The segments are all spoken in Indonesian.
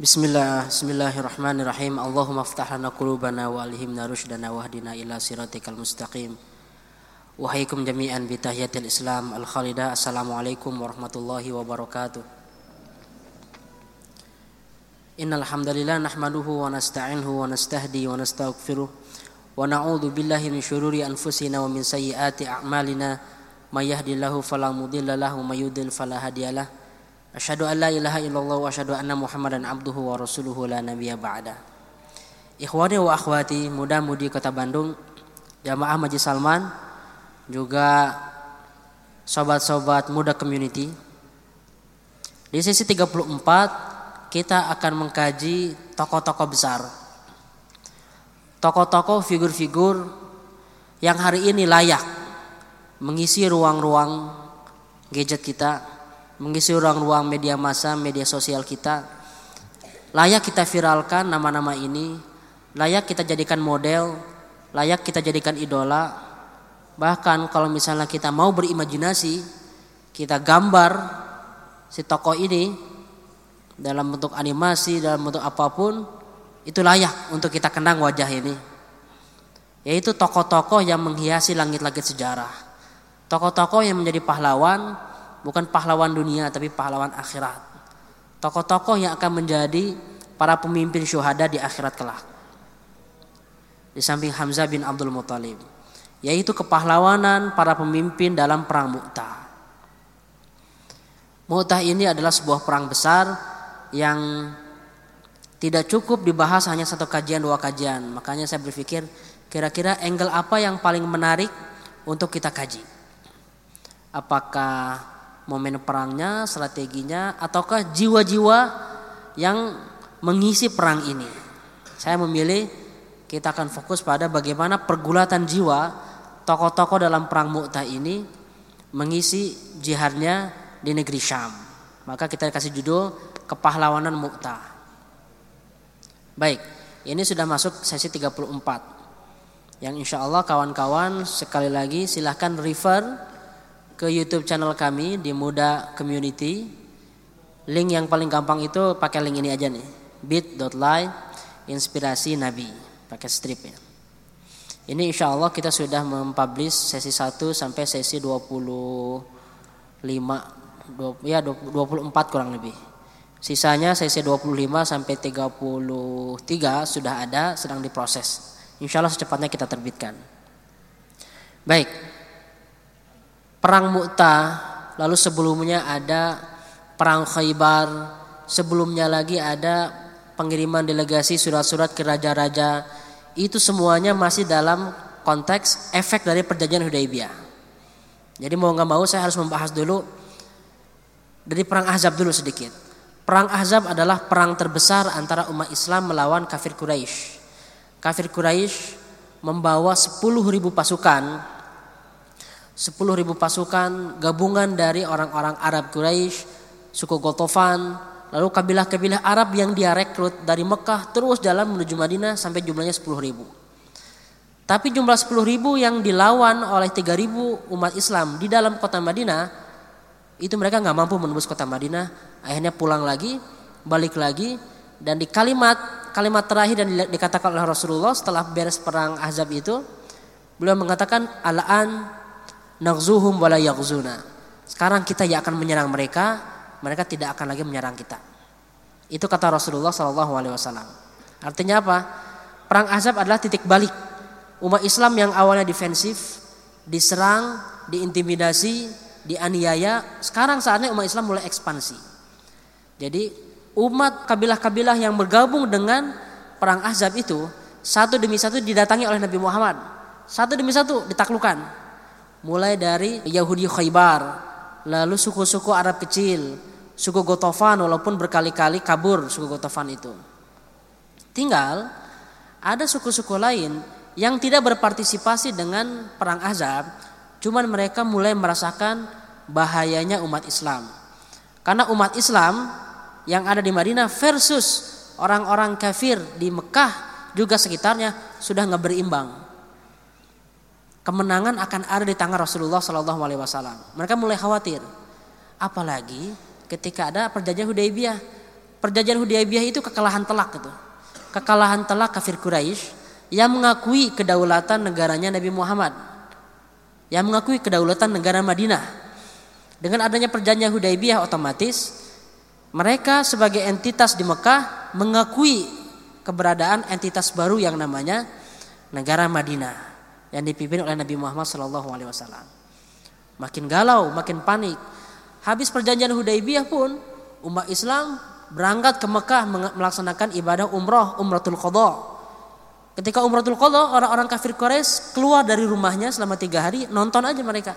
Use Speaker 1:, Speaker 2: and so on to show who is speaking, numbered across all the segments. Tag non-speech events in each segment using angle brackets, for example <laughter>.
Speaker 1: Bismillah, Bismillahirrahmanirrahim. Allahumma aftah lana qulubana wa alhimna rushdana wahdina ila siratikal mustaqim. Wahaikum jami'an bi tahiyatil Islam al-khalidah. Assalamualaikum warahmatullahi wabarakatuh. Innal hamdalillah nahmaduhu wa nasta'inuhu wa nastahdi wa nastaghfiruh wa na'udzu billahi min syururi anfusina wa min sayyiati a'malina may yahdihillahu fala mudilla lahu may yudlil fala hadiyalah. Asyhadu an la ilaha illallah wa asyhadu anna Muhammadan abduhu wa rasuluhu la nabiyya ba'da. Ikhwani wa akhwati muda-mudi Kota Bandung, jamaah Majlis Salman, juga sobat-sobat muda community. Di sesi 34 kita akan mengkaji tokoh-tokoh besar. Tokoh-tokoh figur-figur yang hari ini layak mengisi ruang-ruang gadget kita, mengisi ruang-ruang media massa, media sosial kita. Layak kita viralkan nama-nama ini, layak kita jadikan model, layak kita jadikan idola, Bahkan kalau misalnya kita mau berimajinasi, kita gambar si tokoh ini dalam bentuk animasi, dalam bentuk apa pun, itu layak untuk kita kenang wajah ini. Yaitu tokoh-tokoh yang menghiasi langit-langit sejarah. Tokoh-tokoh yang menjadi pahlawan, bukan pahlawan dunia tapi pahlawan akhirat. Tokoh-tokoh yang akan menjadi para pemimpin syuhada di akhirat kelak. Di samping Hamzah bin Abdul Muthalib yaitu kepahlawanan para pemimpin dalam perang Mu'tah. Mu'tah ini adalah sebuah perang besar yang tidak cukup dibahas hanya satu kajian dua kajian. Makanya saya berpikir kira-kira angle apa yang paling menarik untuk kita kaji. Apakah momen perangnya, strateginya, ataukah jiwa-jiwa yang mengisi perang ini. Saya memilih kita akan fokus pada bagaimana pergulatan jiwa tokoh-tokoh dalam perang Mu'tah ini mengisi jihadnya di negeri Syam. Maka kita kasih judul kepahlawanan Mu'tah. Baik, ini sudah masuk sesi 34. Yang insya Allah kawan-kawan sekali lagi silahkan refer ke YouTube channel kami di Muda Community. Link yang paling gampang itu pakai link ini aja nih. bit.ly inspirasi Nabi. Pakai strip ya. Ini insya Allah kita sudah mempublish sesi 1 sampai sesi 25 ya 24 kurang lebih. Sisanya sesi 25 sampai 33 sudah ada sedang diproses. Insya Allah secepatnya kita terbitkan. Baik. Perang Mu'tah lalu sebelumnya ada perang Khaybar, sebelumnya lagi ada pengiriman delegasi surat-surat ke raja-raja itu semuanya masih dalam konteks efek dari perjanjian Hudaybiyah. Jadi mau nggak mau saya harus membahas dulu dari perang Ahzab dulu sedikit. Perang Ahzab adalah perang terbesar antara umat Islam melawan kafir Quraisy. Kafir Quraisy membawa 10.000 pasukan 10.000 pasukan gabungan dari orang-orang Arab Quraisy, suku Gotofan, Lalu kabilah-kabilah Arab yang dia rekrut dari Mekah terus jalan menuju Madinah sampai jumlahnya 10 ribu. Tapi jumlah 10 ribu yang dilawan oleh 3 ribu umat Islam di dalam kota Madinah itu mereka nggak mampu menembus kota Madinah. Akhirnya pulang lagi, balik lagi dan di kalimat kalimat terakhir dan dikatakan oleh Rasulullah setelah beres perang Ahzab itu beliau mengatakan alaan nagzuhum wala yaghzuna. Sekarang kita ya akan menyerang mereka mereka tidak akan lagi menyerang kita. Itu kata Rasulullah Wasallam. Artinya apa? Perang Azab adalah titik balik umat Islam yang awalnya defensif, diserang, diintimidasi, dianiaya. Sekarang saatnya umat Islam mulai ekspansi. Jadi umat kabilah-kabilah yang bergabung dengan perang Azab itu satu demi satu didatangi oleh Nabi Muhammad. Satu demi satu ditaklukkan. Mulai dari Yahudi Khaybar, lalu suku-suku Arab kecil, suku Gotofan walaupun berkali-kali kabur suku Gotofan itu. Tinggal ada suku-suku lain yang tidak berpartisipasi dengan perang Azab, cuman mereka mulai merasakan bahayanya umat Islam. Karena umat Islam yang ada di Madinah versus orang-orang kafir di Mekah juga sekitarnya sudah nggak berimbang. Kemenangan akan ada di tangan Rasulullah Shallallahu Alaihi Wasallam. Mereka mulai khawatir, apalagi ketika ada perjanjian Hudaybiyah. perjanjian Hudaybiyah itu kekalahan telak itu. Kekalahan telak kafir Quraisy yang mengakui kedaulatan negaranya Nabi Muhammad. Yang mengakui kedaulatan negara Madinah. Dengan adanya perjanjian Hudaybiyah otomatis mereka sebagai entitas di Mekah mengakui keberadaan entitas baru yang namanya negara Madinah yang dipimpin oleh Nabi Muhammad SAW. Makin galau, makin panik. Habis perjanjian Hudaybiyah pun umat Islam berangkat ke Mekah melaksanakan ibadah umroh, umratul qadha. Ketika umratul qadha, orang-orang kafir Quraisy keluar dari rumahnya selama tiga hari, nonton aja mereka.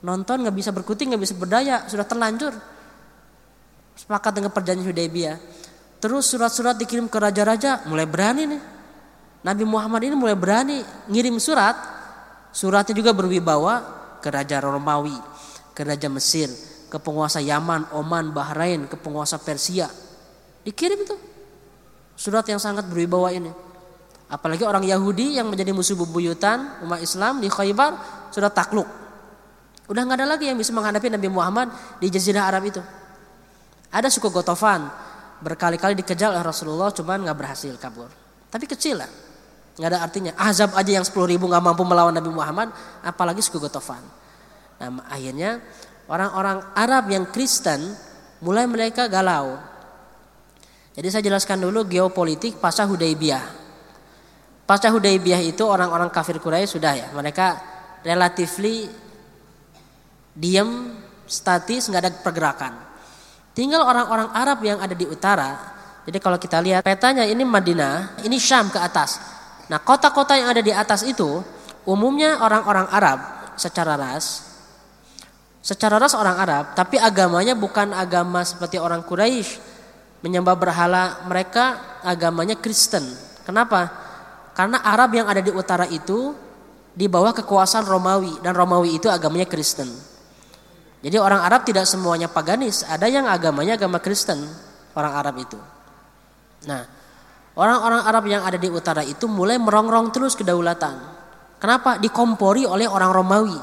Speaker 1: Nonton nggak bisa berkutik, nggak bisa berdaya, sudah terlanjur. Sepakat dengan perjanjian Hudaybiyah. Terus surat-surat dikirim ke raja-raja, mulai berani nih. Nabi Muhammad ini mulai berani ngirim surat. Suratnya juga berwibawa ke Raja Romawi, ke Raja Mesir, ke penguasa Yaman, Oman, Bahrain, ke penguasa Persia. Dikirim itu. Surat yang sangat berwibawa ini. Apalagi orang Yahudi yang menjadi musuh bebuyutan umat Islam di Khaybar sudah takluk. Udah nggak ada lagi yang bisa menghadapi Nabi Muhammad di Jazirah Arab itu. Ada suku Gotofan berkali-kali dikejar oleh Rasulullah cuman nggak berhasil kabur. Tapi kecil lah. Nggak ada artinya. Azab aja yang 10 ribu nggak mampu melawan Nabi Muhammad, apalagi suku Gotofan. Nah, akhirnya orang-orang Arab yang Kristen mulai mereka galau. Jadi saya jelaskan dulu geopolitik pasca Hudaybiyah. Pasca Hudaybiyah itu orang-orang kafir Quraisy sudah ya, mereka relatively diam, statis, nggak ada pergerakan. Tinggal orang-orang Arab yang ada di utara. Jadi kalau kita lihat petanya ini Madinah, ini Syam ke atas. Nah kota-kota yang ada di atas itu umumnya orang-orang Arab secara ras secara ras orang Arab, tapi agamanya bukan agama seperti orang Quraisy menyembah berhala, mereka agamanya Kristen. Kenapa? Karena Arab yang ada di utara itu di bawah kekuasaan Romawi dan Romawi itu agamanya Kristen. Jadi orang Arab tidak semuanya paganis, ada yang agamanya agama Kristen, orang Arab itu. Nah, orang-orang Arab yang ada di utara itu mulai merongrong terus kedaulatan. Kenapa? Dikompori oleh orang Romawi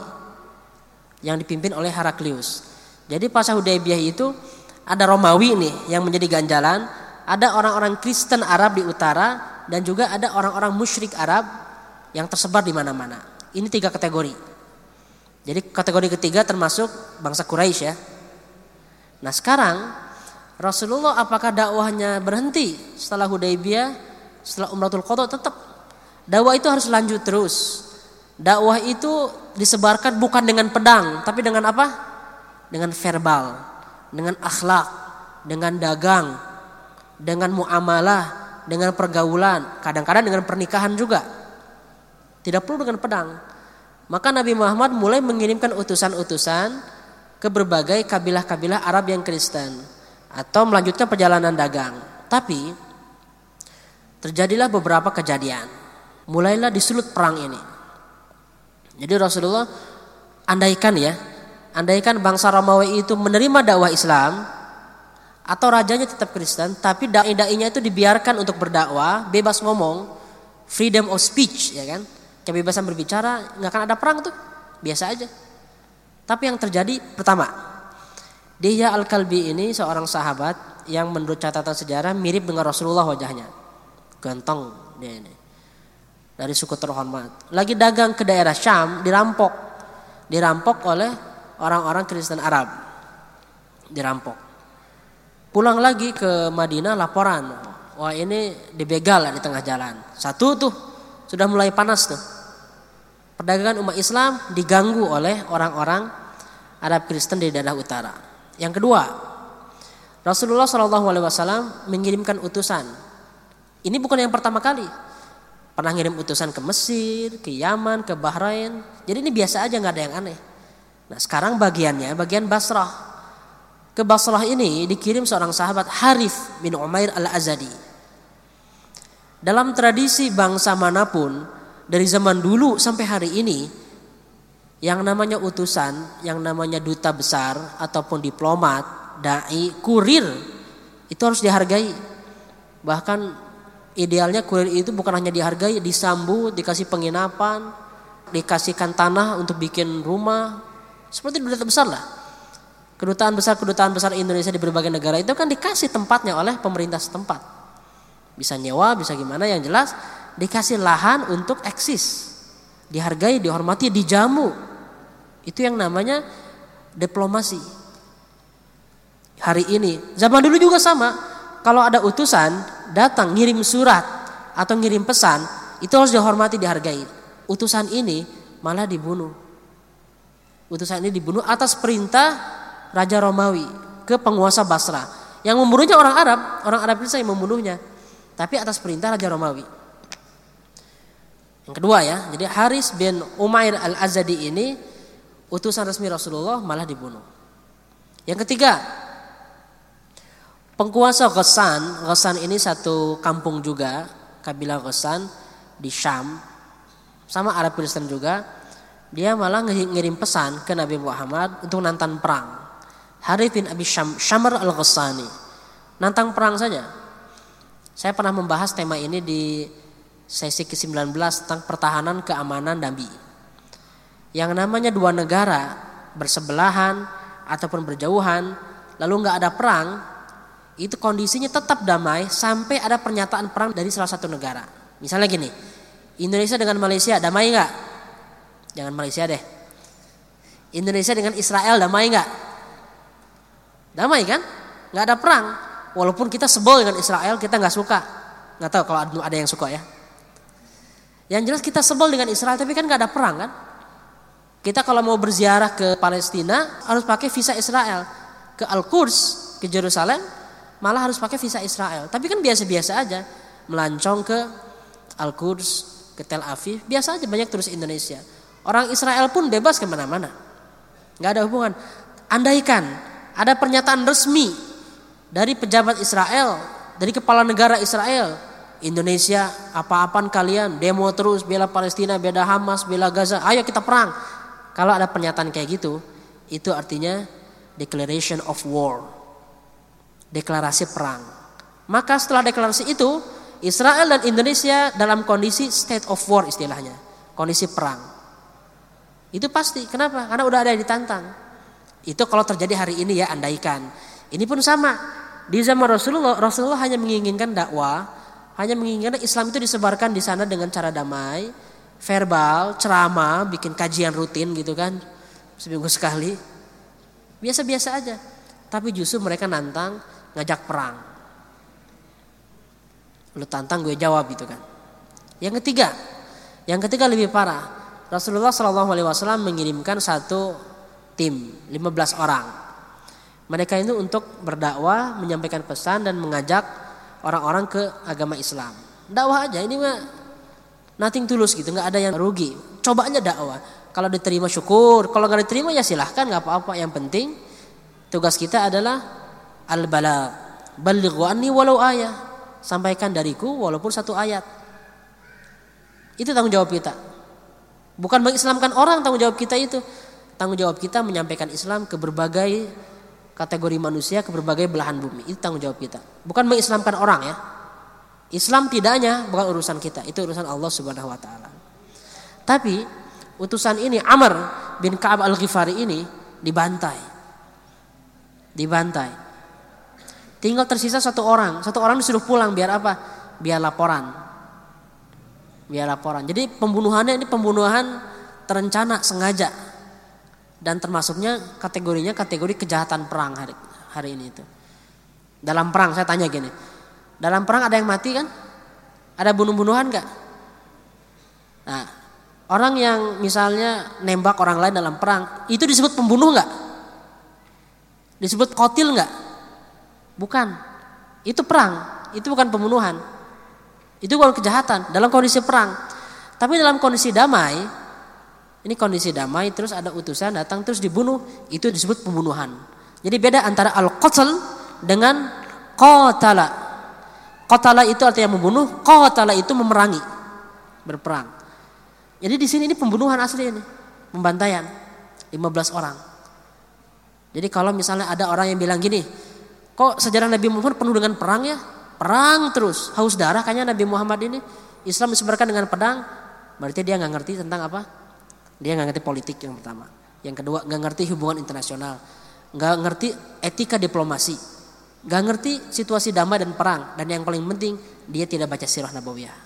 Speaker 1: yang dipimpin oleh Heraklius. Jadi pas Hudaybiyah itu ada Romawi nih yang menjadi ganjalan, ada orang-orang Kristen Arab di utara dan juga ada orang-orang musyrik Arab yang tersebar di mana-mana. Ini tiga kategori. Jadi kategori ketiga termasuk bangsa Quraisy ya. Nah sekarang Rasulullah apakah dakwahnya berhenti setelah Hudaybiyah, setelah Umratul Qadha tetap dakwah itu harus lanjut terus. Dakwah itu disebarkan bukan dengan pedang, tapi dengan apa? Dengan verbal, dengan akhlak, dengan dagang, dengan muamalah, dengan pergaulan, kadang-kadang dengan pernikahan juga. Tidak perlu dengan pedang. Maka Nabi Muhammad mulai mengirimkan utusan-utusan ke berbagai kabilah-kabilah Arab yang Kristen atau melanjutkan perjalanan dagang. Tapi terjadilah beberapa kejadian. Mulailah disulut perang ini. Jadi Rasulullah andaikan ya, andaikan bangsa Romawi itu menerima dakwah Islam atau rajanya tetap Kristen, tapi dai-dainya itu dibiarkan untuk berdakwah, bebas ngomong, freedom of speech ya kan, kebebasan berbicara, nggak akan ada perang tuh, biasa aja. Tapi yang terjadi pertama, dia Al-Kalbi ini seorang sahabat yang menurut catatan sejarah mirip dengan Rasulullah wajahnya. Ganteng dia ini dari suku terhormat. Lagi dagang ke daerah Syam, dirampok. Dirampok oleh orang-orang Kristen Arab. Dirampok. Pulang lagi ke Madinah laporan. Wah ini dibegal di tengah jalan. Satu tuh sudah mulai panas tuh. Perdagangan umat Islam diganggu oleh orang-orang Arab Kristen di daerah utara. Yang kedua, Rasulullah SAW mengirimkan utusan. Ini bukan yang pertama kali. Pernah ngirim utusan ke Mesir, ke Yaman, ke Bahrain. Jadi ini biasa aja nggak ada yang aneh. Nah sekarang bagiannya bagian Basrah. Ke Basrah ini dikirim seorang sahabat Harith bin Umair al-Azadi. Dalam tradisi bangsa mana pun dari zaman dulu sampai hari ini yang namanya utusan, yang namanya duta besar ataupun diplomat, dai, kurir itu harus dihargai. Bahkan Idealnya kurir itu bukan hanya dihargai, disambut, dikasih penginapan, dikasihkan tanah untuk bikin rumah. Seperti duta besar lah. Kedutaan besar-kedutaan besar Indonesia di berbagai negara itu kan dikasih tempatnya oleh pemerintah setempat. Bisa nyewa, bisa gimana yang jelas dikasih lahan untuk eksis. Dihargai, dihormati, dijamu. Itu yang namanya diplomasi. Hari ini, zaman dulu juga sama. Kalau ada utusan datang ngirim surat atau ngirim pesan, itu harus dihormati, dihargai. Utusan ini malah dibunuh. Utusan ini dibunuh atas perintah Raja Romawi ke penguasa Basra. Yang membunuhnya orang Arab, orang Arab itu yang membunuhnya. Tapi atas perintah Raja Romawi. Yang kedua ya, jadi Haris bin Umair al-Azadi ini utusan resmi Rasulullah malah dibunuh. Yang ketiga, penguasa Ghassan, Ghassan ini satu kampung juga, kabilah Ghassan di Syam, sama Arab Kristen juga. Dia malah ngirim pesan ke Nabi Muhammad untuk nantang perang. Harith bin Abi Syam, Syamr al-Ghassani. Nantang perang saja. Saya pernah membahas tema ini di sesi ke-19 tentang pertahanan keamanan Nabi. Yang namanya dua negara bersebelahan ataupun berjauhan, lalu nggak ada perang, itu kondisinya tetap damai sampai ada pernyataan perang dari salah satu negara. Misalnya gini, Indonesia dengan Malaysia damai nggak? Jangan Malaysia deh. Indonesia dengan Israel damai nggak? Damai kan? Nggak ada perang. Walaupun kita sebel dengan Israel, kita nggak suka. Nggak tahu kalau ada yang suka ya. Yang jelas kita sebel dengan Israel, tapi kan nggak ada perang kan? Kita kalau mau berziarah ke Palestina harus pakai visa Israel. Ke Al-Quds, ke Jerusalem, malah harus pakai visa Israel. Tapi kan biasa-biasa aja. Melancong ke Al-Quds, ke Tel Aviv, biasa aja banyak terus Indonesia. Orang Israel pun bebas ke mana-mana. Nggak ada hubungan. Andaikan ada pernyataan resmi dari pejabat Israel, dari kepala negara Israel. Indonesia, apa-apaan kalian, demo terus, bela Palestina, bela Hamas, bela Gaza, ayo kita perang. Kalau ada pernyataan kayak gitu, itu artinya declaration of war. Deklarasi perang. Maka setelah deklarasi itu, Israel dan Indonesia dalam kondisi state of war istilahnya. Kondisi perang. Itu pasti. Kenapa? Karena udah ada yang ditantang. Itu kalau terjadi hari ini ya andaikan. Ini pun sama. Di zaman Rasulullah, Rasulullah hanya menginginkan dakwah, hanya menginginkan Islam itu disebarkan di sana dengan cara damai, verbal, ceramah, bikin kajian rutin gitu kan, seminggu sekali. Biasa-biasa aja. Tapi justru mereka nantang ngajak perang. Lu tantang gue jawab gitu kan. Yang ketiga, yang ketiga lebih parah. Rasulullah Shallallahu Alaihi Wasallam mengirimkan satu tim 15 orang. Mereka itu untuk berdakwah, menyampaikan pesan dan mengajak orang-orang ke agama Islam. Dakwah aja ini mah nothing tulus gitu, nggak ada yang rugi. Cobanya dakwah. Kalau diterima syukur, kalau nggak diterima ya silahkan nggak apa-apa. Yang penting tugas kita adalah al-bala. Balighu anni walau ayat. Sampaikan dariku walaupun satu ayat. Itu tanggung jawab kita. Bukan mengislamkan orang tanggung jawab kita itu tanggung jawab kita menyampaikan Islam ke berbagai kategori manusia, ke berbagai belahan bumi. Itu tanggung jawab kita. Bukan mengislamkan orang ya. Islam tidaknya bukan urusan kita, itu urusan Allah Subhanahu wa taala. Tapi utusan ini Amr bin Ka'ab Al-Ghifari ini dibantai. Dibantai. Tinggal tersisa satu orang. Satu orang disuruh pulang biar apa? Biar laporan. Biar laporan. Jadi pembunuhannya ini pembunuhan terencana sengaja dan termasuknya kategorinya kategori kejahatan perang hari hari ini itu. Dalam perang saya tanya gini, dalam perang ada yang mati kan? Ada bunuh-bunuhan gak? Nah, orang yang misalnya nembak orang lain dalam perang, itu disebut pembunuh nggak? Disebut kotil nggak? Bukan. Itu perang, itu bukan pembunuhan. Itu bukan kejahatan dalam kondisi perang. Tapi dalam kondisi damai, ini kondisi damai terus ada utusan datang terus dibunuh itu disebut pembunuhan. Jadi beda antara al-qatl dengan qatala. Qatala itu artinya membunuh, qatala itu memerangi, berperang. Jadi di sini ini pembunuhan asli ini, pembantaian 15 orang. Jadi kalau misalnya ada orang yang bilang gini, kok sejarah Nabi Muhammad penuh dengan perang ya? Perang terus, haus darah kayaknya Nabi Muhammad ini Islam disebarkan dengan pedang, berarti dia nggak ngerti tentang apa? Dia nggak ngerti politik yang pertama. Yang kedua nggak ngerti hubungan internasional. nggak ngerti etika diplomasi, nggak ngerti situasi damai dan perang, dan yang paling penting dia tidak baca sirah nabawiyah.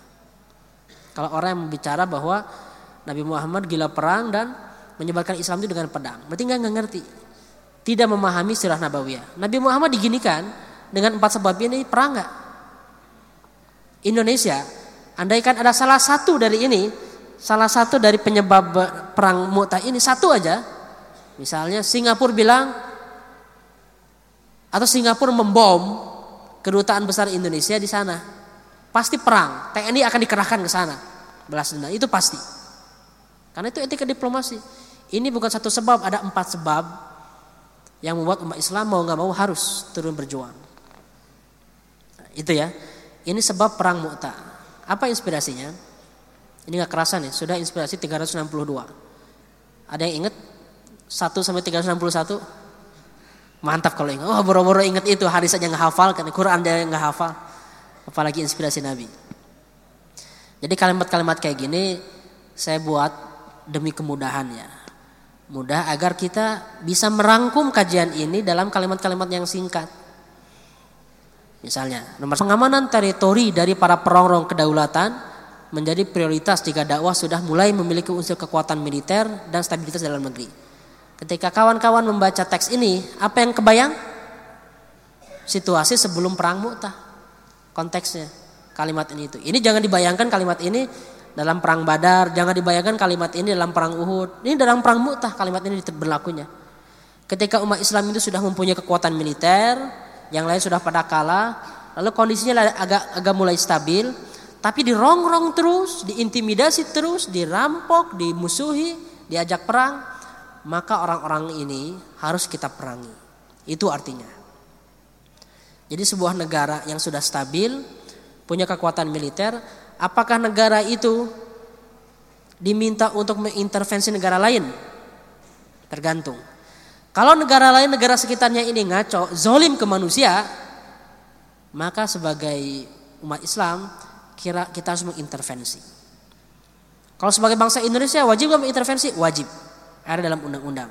Speaker 1: Kalau orang yang bicara bahwa Nabi Muhammad gila perang dan menyebarkan Islam itu dengan pedang, berarti nggak ngerti, tidak memahami sirah nabawiyah. Nabi Muhammad diginikan dengan empat sebab ini perang nggak? Indonesia, andaikan ada salah satu dari ini, salah satu dari penyebab perang Mu'tah ini satu aja, misalnya Singapura bilang atau Singapura membom kedutaan besar Indonesia di sana, pasti perang. TNI akan dikerahkan ke sana, belas dendam itu pasti. Karena itu etika diplomasi. Ini bukan satu sebab, ada empat sebab yang membuat umat Islam mau nggak mau harus turun berjuang. Itu ya. Ini sebab perang Mu'tah. Apa inspirasinya? Ini nggak kerasa nih, sudah inspirasi 362. Ada yang ingat 1 sampai 361? Mantap kalau ingat. Oh, boro-boro ingat itu, hari saja nggak hafal kan Quran dia nggak hafal. Apalagi inspirasi Nabi. Jadi kalimat-kalimat kayak gini saya buat demi kemudahan ya. Mudah agar kita bisa merangkum kajian ini dalam kalimat-kalimat yang singkat. Misalnya, nomor pengamanan teritori dari para perongrong kedaulatan menjadi prioritas jika dakwah sudah mulai memiliki unsur kekuatan militer dan stabilitas dalam negeri. Ketika kawan-kawan membaca teks ini, apa yang kebayang? Situasi sebelum perang Mu'tah. Konteksnya kalimat ini itu. Ini jangan dibayangkan kalimat ini dalam perang Badar, jangan dibayangkan kalimat ini dalam perang Uhud. Ini dalam perang Mu'tah kalimat ini berlakunya. Ketika umat Islam itu sudah mempunyai kekuatan militer, yang lain sudah pada kalah, lalu kondisinya agak agak mulai stabil, tapi dirongrong terus, diintimidasi terus, dirampok, dimusuhi, diajak perang, maka orang-orang ini harus kita perangi. Itu artinya. Jadi sebuah negara yang sudah stabil, punya kekuatan militer, apakah negara itu diminta untuk mengintervensi negara lain? Tergantung. Kalau negara lain, negara sekitarnya ini ngaco, zolim ke manusia, maka sebagai umat Islam kira kita harus mengintervensi. Kalau sebagai bangsa Indonesia wajib mengintervensi? Wajib. Ada dalam undang-undang.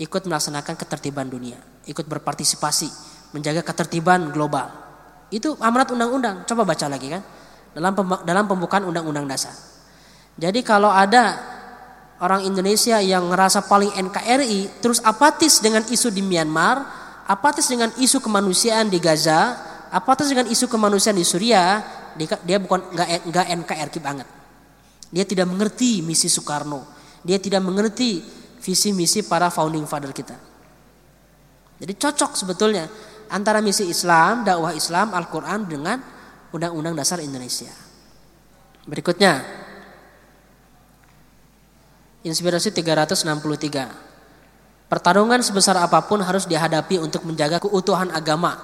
Speaker 1: Ikut melaksanakan ketertiban dunia, ikut berpartisipasi, menjaga ketertiban global. Itu amanat undang-undang. Coba baca lagi kan dalam dalam pembukaan undang-undang dasar. Jadi kalau ada orang Indonesia yang ngerasa paling NKRI terus apatis dengan isu di Myanmar, apatis dengan isu kemanusiaan di Gaza, apatis dengan isu kemanusiaan di Suriah, dia bukan nggak nggak NKRI banget. Dia tidak mengerti misi Soekarno, dia tidak mengerti visi misi para founding father kita. Jadi cocok sebetulnya antara misi Islam, dakwah Islam, Al-Quran dengan Undang-Undang Dasar Indonesia. Berikutnya, Inspirasi 363. Pertarungan sebesar apa pun harus dihadapi untuk menjaga keutuhan agama,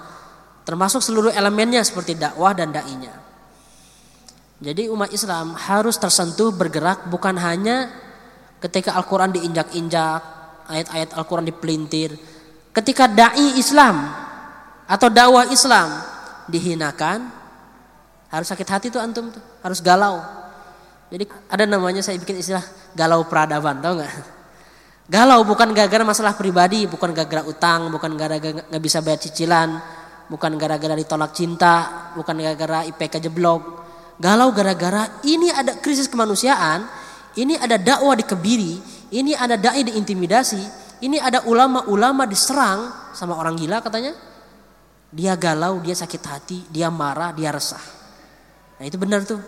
Speaker 1: termasuk seluruh elemennya seperti dakwah dan dai-nya. Jadi umat Islam harus tersentuh bergerak bukan hanya ketika Al-Quran diinjak-injak, ayat-ayat Al-Quran dipelintir. Ketika dai Islam atau dakwah Islam dihinakan, harus sakit hati tuh antum tuh, harus galau. Jadi ada namanya saya bikin istilah galau peradaban, tau nggak? <laughs> Galau bukan gara-gara masalah pribadi, bukan gara-gara utang, bukan gara-gara nggak bisa bayar cicilan, bukan gara-gara ditolak cinta, bukan gara-gara IPK jeblok. Galau gara-gara ini ada krisis kemanusiaan, ini ada dakwah dikebiri, ini ada dai diintimidasi, ini ada ulama-ulama diserang sama orang gila katanya. Dia galau, dia sakit hati, dia marah, dia resah. Nah itu benar tuh.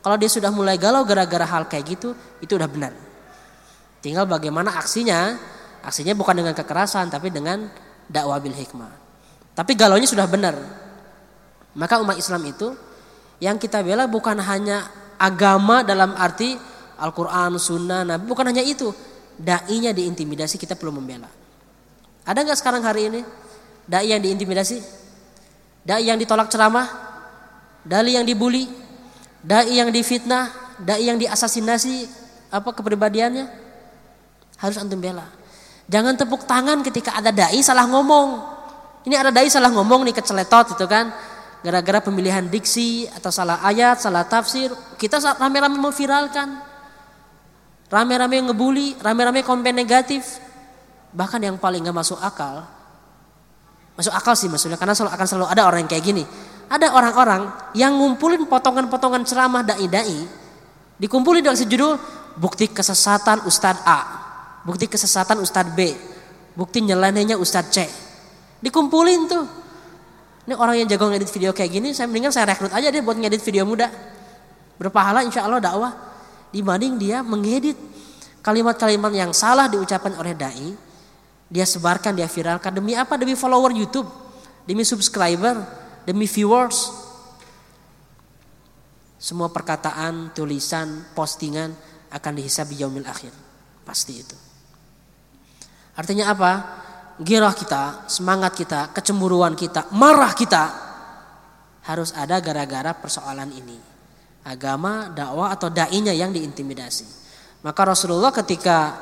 Speaker 1: Kalau dia sudah mulai galau gara-gara hal kayak gitu, itu udah benar. Tinggal bagaimana aksinya. Aksinya bukan dengan kekerasan, tapi dengan dakwah bil hikmah. Tapi galaunya sudah benar. Maka umat Islam itu yang kita bela bukan hanya agama dalam arti Al-Quran, Sunnah, Nabi. Bukan hanya itu. Da'inya diintimidasi kita perlu membela. Ada nggak sekarang hari ini? Da'i yang diintimidasi? Da'i yang ditolak ceramah? Dali yang dibully? dai yang difitnah, dai yang diasasinasi apa kepribadiannya harus antum bela. Jangan tepuk tangan ketika ada dai salah ngomong. Ini ada dai salah ngomong nih keceletot itu kan. Gara-gara pemilihan diksi atau salah ayat, salah tafsir, kita rame-rame memviralkan. Rame-rame ngebully, rame-rame komen negatif. Bahkan yang paling nggak masuk akal, masuk akal sih maksudnya karena selalu akan selalu ada orang yang kayak gini. Ada orang-orang yang ngumpulin potongan-potongan ceramah dai-dai, dikumpulin dengan sejudul bukti kesesatan Ustadz A, bukti kesesatan Ustadz B, bukti nyelenehnya Ustadz C. Dikumpulin tuh. Ini orang yang jago ngedit video kayak gini, saya mendingan saya rekrut aja dia buat ngedit video muda. Berpahala insya Allah dakwah. Dibanding dia mengedit kalimat-kalimat yang salah diucapkan oleh dai, dia sebarkan, dia viralkan demi apa? Demi follower YouTube, demi subscriber, demi viewers. Semua perkataan, tulisan, postingan akan dihisab di yaumil akhir. Pasti itu. Artinya apa? Girah kita, semangat kita, kecemburuan kita, marah kita harus ada gara-gara persoalan ini. Agama, dakwah atau dai-nya yang diintimidasi. Maka Rasulullah ketika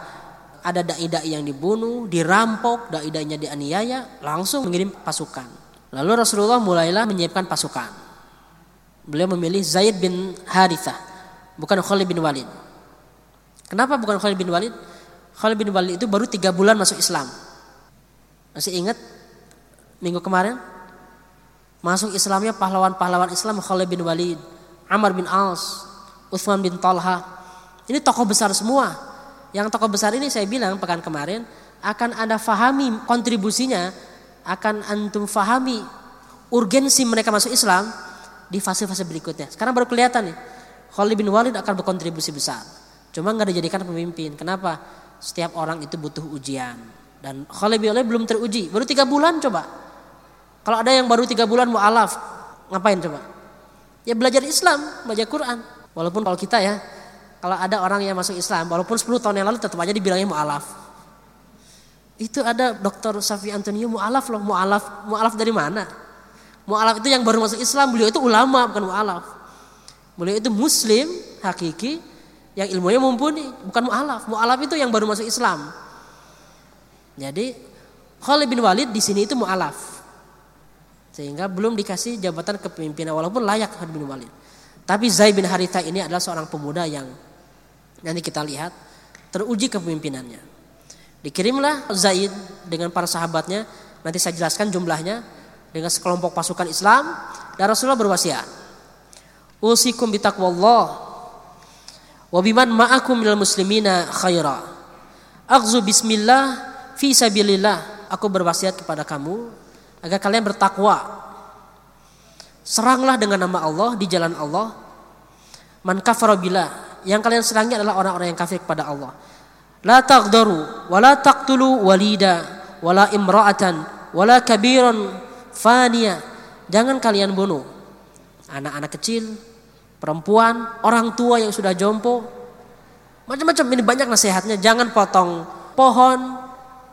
Speaker 1: ada dai-dai yang dibunuh, dirampok, dai-dainya dianiaya, langsung mengirim pasukan. Lalu Rasulullah mulailah menyiapkan pasukan. Beliau memilih Zaid bin Harithah, bukan Khalid bin Walid. Kenapa bukan Khalid bin Walid? Khalid bin Walid itu baru tiga bulan masuk Islam. Masih ingat minggu kemarin? Masuk Islamnya pahlawan-pahlawan Islam Khalid bin Walid, Amr bin Aus, Uthman bin Talha. Ini tokoh besar semua. Yang tokoh besar ini saya bilang pekan kemarin akan ada fahami kontribusinya, akan antum fahami urgensi mereka masuk Islam di fase-fase berikutnya. Sekarang baru kelihatan nih. Khalid bin Walid akan berkontribusi besar. Cuma nggak dijadikan pemimpin. Kenapa? Setiap orang itu butuh ujian. Dan Khalid bin Walid belum teruji. Baru tiga bulan coba. Kalau ada yang baru tiga bulan mau alaf, ngapain coba? Ya belajar Islam, belajar Quran. Walaupun kalau kita ya, kalau ada orang yang masuk Islam, walaupun 10 tahun yang lalu tetap aja dibilangnya mu'alaf. Itu ada Dr. Safi Antonio mu'alaf loh, mu'alaf. Mu'alaf dari mana? Mu'alaf itu yang baru masuk Islam, beliau itu ulama bukan mu'alaf. Beliau itu muslim, hakiki, yang ilmunya mumpuni, bukan mu'alaf. Mu'alaf itu yang baru masuk Islam. Jadi Khalid bin Walid di sini itu mu'alaf. Sehingga belum dikasih jabatan kepemimpinan walaupun layak Khalid bin Walid. Tapi Zaid bin Haritha ini adalah seorang pemuda yang nanti kita lihat teruji kepemimpinannya. Dikirimlah Zaid dengan para sahabatnya, nanti saya jelaskan jumlahnya dengan sekelompok pasukan Islam dan Rasulullah berwasiat. Usikum bitaqwallah Wabiman ma'akum minal muslimina khaira. Aghzu bismillah fi sabilillah. Aku berwasiat kepada kamu agar kalian bertakwa. Seranglah dengan nama Allah di jalan Allah. Man kafara. Yang kalian serangi adalah orang-orang yang kafir kepada Allah. La taqdaru wa la taqtulu walida wala imra'atan wala kabiran fania. Jangan kalian bunuh anak-anak kecil, perempuan, orang tua yang sudah jompo. Macam-macam ini banyak nasihatnya. Jangan potong pohon,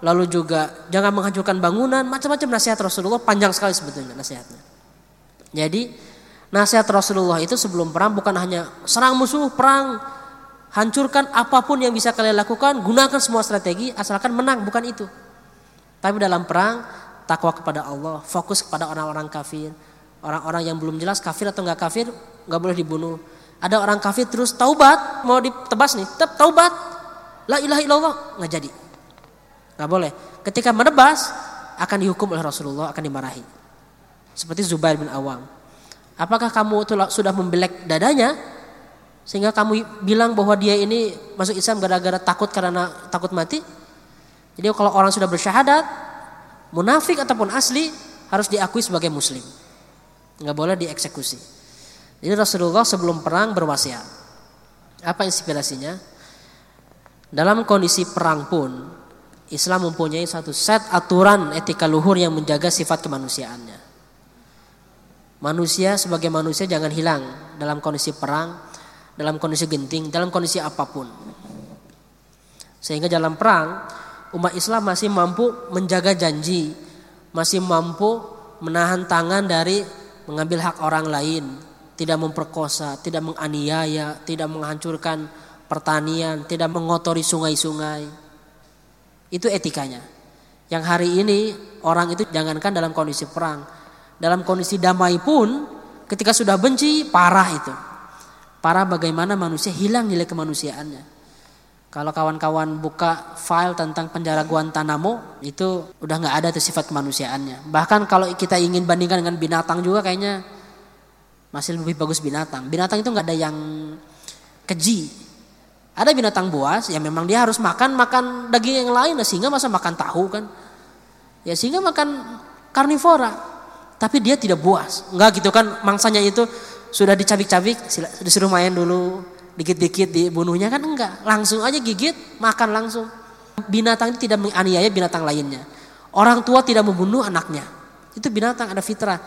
Speaker 1: lalu juga jangan menghancurkan bangunan, macam-macam nasihat Rasulullah panjang sekali sebetulnya nasihatnya. Jadi nasihat Rasulullah itu sebelum perang bukan hanya serang musuh, perang, hancurkan apa pun yang bisa kalian lakukan, gunakan semua strategi asalkan menang, bukan itu. Tapi dalam perang takwa kepada Allah, fokus kepada orang-orang kafir, orang-orang yang belum jelas kafir atau nggak kafir, nggak boleh dibunuh. Ada orang kafir terus taubat mau ditebas nih, tetap taubat. La ilaha illallah nggak jadi. Nggak boleh. Ketika menebas akan dihukum oleh Rasulullah, akan dimarahi. Seperti Zubair bin Awam. Apakah kamu sudah membelek dadanya sehingga kamu bilang bahwa dia ini masuk Islam gara-gara takut karena takut mati? Jadi kalau orang sudah bersyahadat, munafik ataupun asli harus diakui sebagai muslim. Nggak boleh dieksekusi. Jadi Rasulullah sebelum perang berwasiat. Apa inspirasinya? Dalam kondisi perang pun Islam mempunyai satu set aturan etika luhur yang menjaga sifat kemanusiaannya. Manusia sebagai manusia jangan hilang dalam kondisi perang, dalam kondisi genting, dalam kondisi apa pun. Sehingga dalam perang umat Islam masih mampu menjaga janji, masih mampu menahan tangan dari mengambil hak orang lain, tidak memperkosa, tidak menganiaya, tidak menghancurkan pertanian, tidak mengotori sungai-sungai. Itu etikanya. Yang hari ini orang itu jangankan dalam kondisi perang, dalam kondisi damai pun ketika sudah benci parah itu. Parah bagaimana manusia hilang nilai kemanusiaannya. Kalau kawan-kawan buka file tentang penjara Guantanamo itu udah nggak ada tuh sifat kemanusiaannya. Bahkan kalau kita ingin bandingkan dengan binatang juga kayaknya masih lebih bagus binatang. Binatang itu nggak ada yang keji. Ada binatang buas ya memang dia harus makan makan daging yang lain, nah, sehingga masa makan tahu kan? Ya sehingga makan karnivora. Tapi dia tidak buas. Enggak gitu kan mangsanya itu sudah dicabik-cabik disuruh main dulu dikit-dikit dibunuhnya kan enggak, langsung aja gigit, makan langsung. Binatang itu tidak menganiaya binatang lainnya. Orang tua tidak membunuh anaknya. Itu binatang ada fitrah.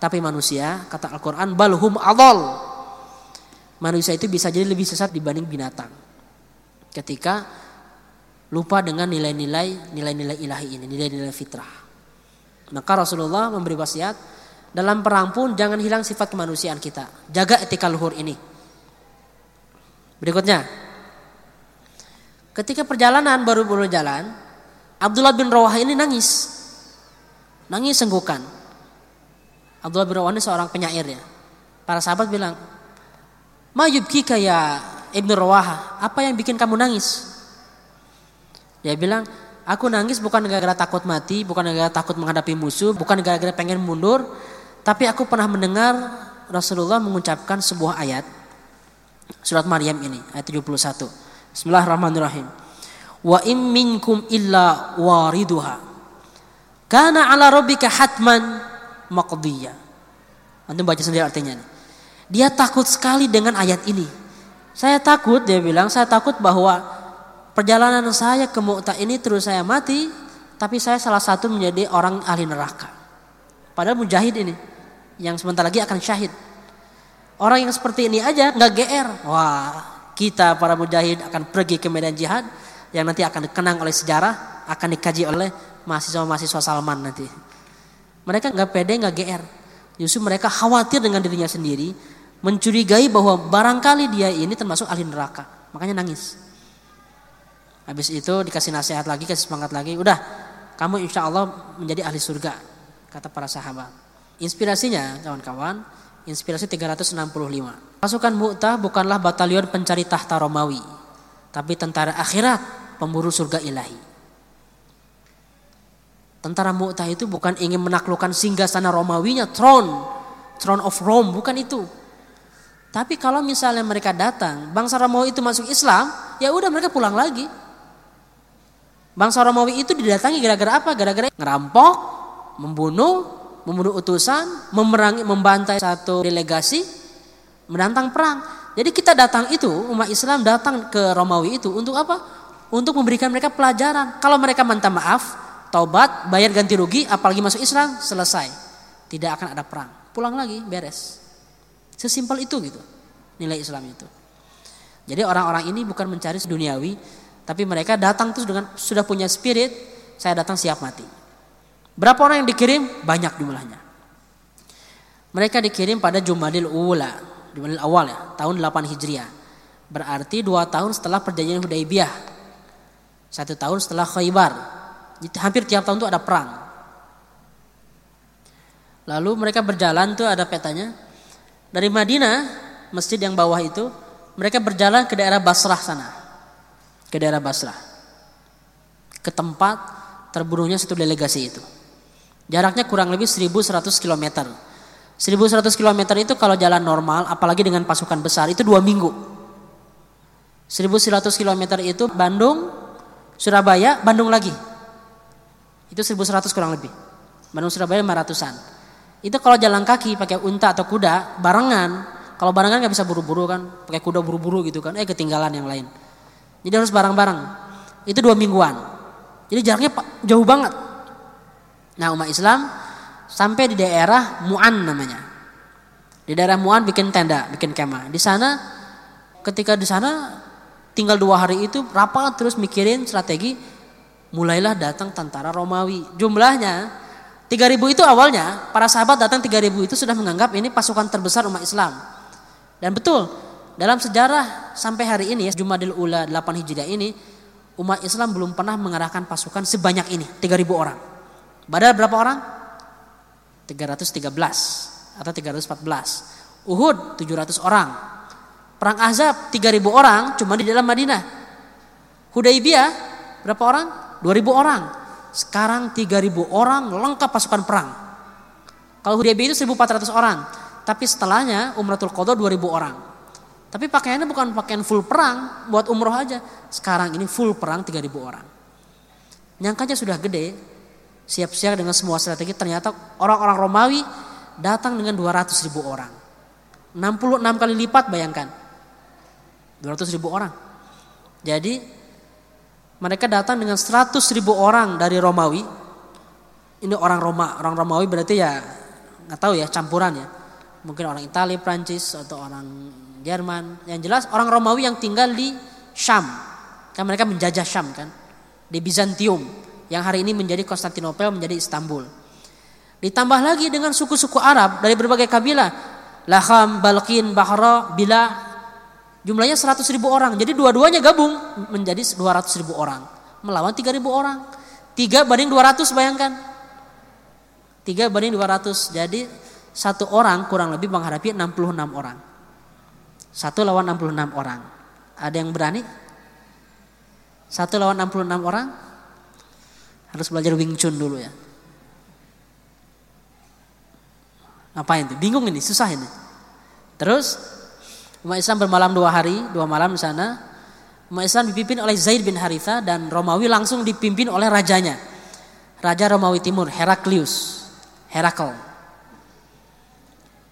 Speaker 1: Tapi manusia, kata Al-Qur'an, balhum adol. Manusia itu bisa jadi lebih sesat dibanding binatang. Ketika lupa dengan nilai-nilai nilai-nilai ilahi ini, nilai-nilai fitrah. Maka Rasulullah memberi wasiat dalam perang pun jangan hilang sifat kemanusiaan kita. Jaga etika luhur ini. Berikutnya. Ketika perjalanan baru baru jalan, Abdullah bin Rawah ini nangis. Nangis senggukan. Abdullah bin Rawah ini seorang penyair ya. Para sahabat bilang, Mayub kika ya Ibnu Rawah, apa yang bikin kamu nangis? Dia bilang, aku nangis bukan gara-gara takut mati, bukan gara-gara takut menghadapi musuh, bukan gara-gara pengen mundur, tapi aku pernah mendengar Rasulullah mengucapkan sebuah ayat Surat Maryam ini ayat 71. Bismillahirrahmanirrahim. Wa im minkum illa wariduha. Kana ala rabbika hatman maqdiya. Antum baca sendiri artinya. Dia takut sekali dengan ayat ini. Saya takut dia bilang, saya takut bahwa perjalanan saya ke Mu'tah ini terus saya mati, tapi saya salah satu menjadi orang ahli neraka. Padahal mujahid ini yang sebentar lagi akan syahid. Orang yang seperti ini aja nggak GR. Wah, kita para mujahid akan pergi ke medan jihad yang nanti akan dikenang oleh sejarah, akan dikaji oleh mahasiswa-mahasiswa Salman nanti. Mereka nggak pede, nggak GR. Justru mereka khawatir dengan dirinya sendiri, mencurigai bahwa barangkali dia ini termasuk ahli neraka. Makanya nangis. Habis itu dikasih nasihat lagi, kasih semangat lagi. Udah, kamu insya Allah menjadi ahli surga, kata para sahabat. Inspirasinya, kawan-kawan, Inspirasi 365. Pasukan Mu'tah bukanlah batalion pencari tahta Romawi, tapi tentara akhirat, pemburu surga ilahi. Tentara Mu'tah itu bukan ingin menaklukkan singgah sana Romawinya, throne, throne of Rome, bukan itu. Tapi kalau misalnya mereka datang, bangsa Romawi itu masuk Islam, ya udah mereka pulang lagi. Bangsa Romawi itu didatangi gara-gara apa? Gara-gara ngerampok, membunuh, membunuh utusan, memerangi, membantai satu delegasi, menantang perang. Jadi kita datang itu, umat Islam datang ke Romawi itu untuk apa? Untuk memberikan mereka pelajaran. Kalau mereka minta maaf, taubat, bayar ganti rugi, apalagi masuk Islam, selesai. Tidak akan ada perang. Pulang lagi, beres. Sesimpel itu gitu, nilai Islam itu. Jadi orang-orang ini bukan mencari duniawi, tapi mereka datang tuh dengan sudah punya spirit, saya datang siap mati. Berapa orang yang dikirim? Banyak jumlahnya. Mereka dikirim pada Jumadil Ula, Jumadil awal ya, tahun 8 Hijriah. Berarti dua tahun setelah perjanjian Hudaybiyah. Satu tahun setelah Khaybar. Hampir tiap tahun itu ada perang. Lalu mereka berjalan tuh ada petanya. Dari Madinah, masjid yang bawah itu, mereka berjalan ke daerah Basrah sana. Ke daerah Basrah. Ke tempat terbunuhnya satu delegasi itu. Jaraknya kurang lebih 1100 km. 1100 km itu kalau jalan normal, apalagi dengan pasukan besar, itu dua minggu. 1100 km itu Bandung, Surabaya, Bandung lagi. Itu 1100 kurang lebih. Bandung Surabaya 500-an. Itu kalau jalan kaki pakai unta atau kuda, barengan. Kalau barengan nggak bisa buru-buru kan, pakai kuda buru-buru gitu kan, eh ketinggalan yang lain. Jadi harus bareng-bareng. Itu dua mingguan. Jadi jaraknya jauh banget. Nah umat Islam sampai di daerah Mu'an namanya. Di daerah Mu'an bikin tenda, bikin kemah. Di sana ketika di sana tinggal dua hari itu rapat terus mikirin strategi mulailah datang tentara Romawi. Jumlahnya 3000 itu awalnya para sahabat datang 3000 itu sudah menganggap ini pasukan terbesar umat Islam. Dan betul, dalam sejarah sampai hari ini Jumadil Ula 8 Hijriah ini umat Islam belum pernah mengerahkan pasukan sebanyak ini, 3000 orang. Badar berapa orang? 313 atau 314. Uhud 700 orang. Perang Ahzab 3000 orang cuma di dalam Madinah. Hudaybiyah berapa orang? 2000 orang. Sekarang 3000 orang lengkap pasukan perang. Kalau Hudaybiyah itu 1400 orang. Tapi setelahnya Umratul Qadha 2000 orang. Tapi pakaiannya bukan pakaian full perang buat umroh aja. Sekarang ini full perang 3000 orang. Nyangkanya sudah gede, siap-siap dengan semua strategi. Ternyata orang-orang Romawi datang dengan 200 ribu orang. 66 kali lipat bayangkan. 200 ribu orang. Jadi mereka datang dengan 100 ribu orang dari Romawi. Ini orang Roma, orang Romawi berarti ya nggak tahu ya campuran ya. Mungkin orang Italia, Prancis atau orang Jerman. Yang jelas orang Romawi yang tinggal di Syam. Kan mereka menjajah Syam kan. Di Bizantium yang hari ini menjadi Konstantinopel menjadi Istanbul. Ditambah lagi dengan suku-suku Arab dari berbagai kabilah. Laham, Balkin, Bahra, Bila. Jumlahnya 100 ribu orang. Jadi dua-duanya gabung menjadi 200 ribu orang. Melawan 3 ribu orang. 3 banding 200 bayangkan. 3 banding 200. Jadi satu orang kurang lebih menghadapi 66 orang. Satu lawan 66 orang. Ada yang berani? Satu lawan 66 orang? Harus belajar Wing Chun dulu ya. Ngapain tuh? Bingung ini, susah ini. Terus umat Islam bermalam dua hari, dua malam di sana. Umat Islam dipimpin oleh Zaid bin Haritha dan Romawi langsung dipimpin oleh rajanya. Raja Romawi Timur, Heraklius. Herakl.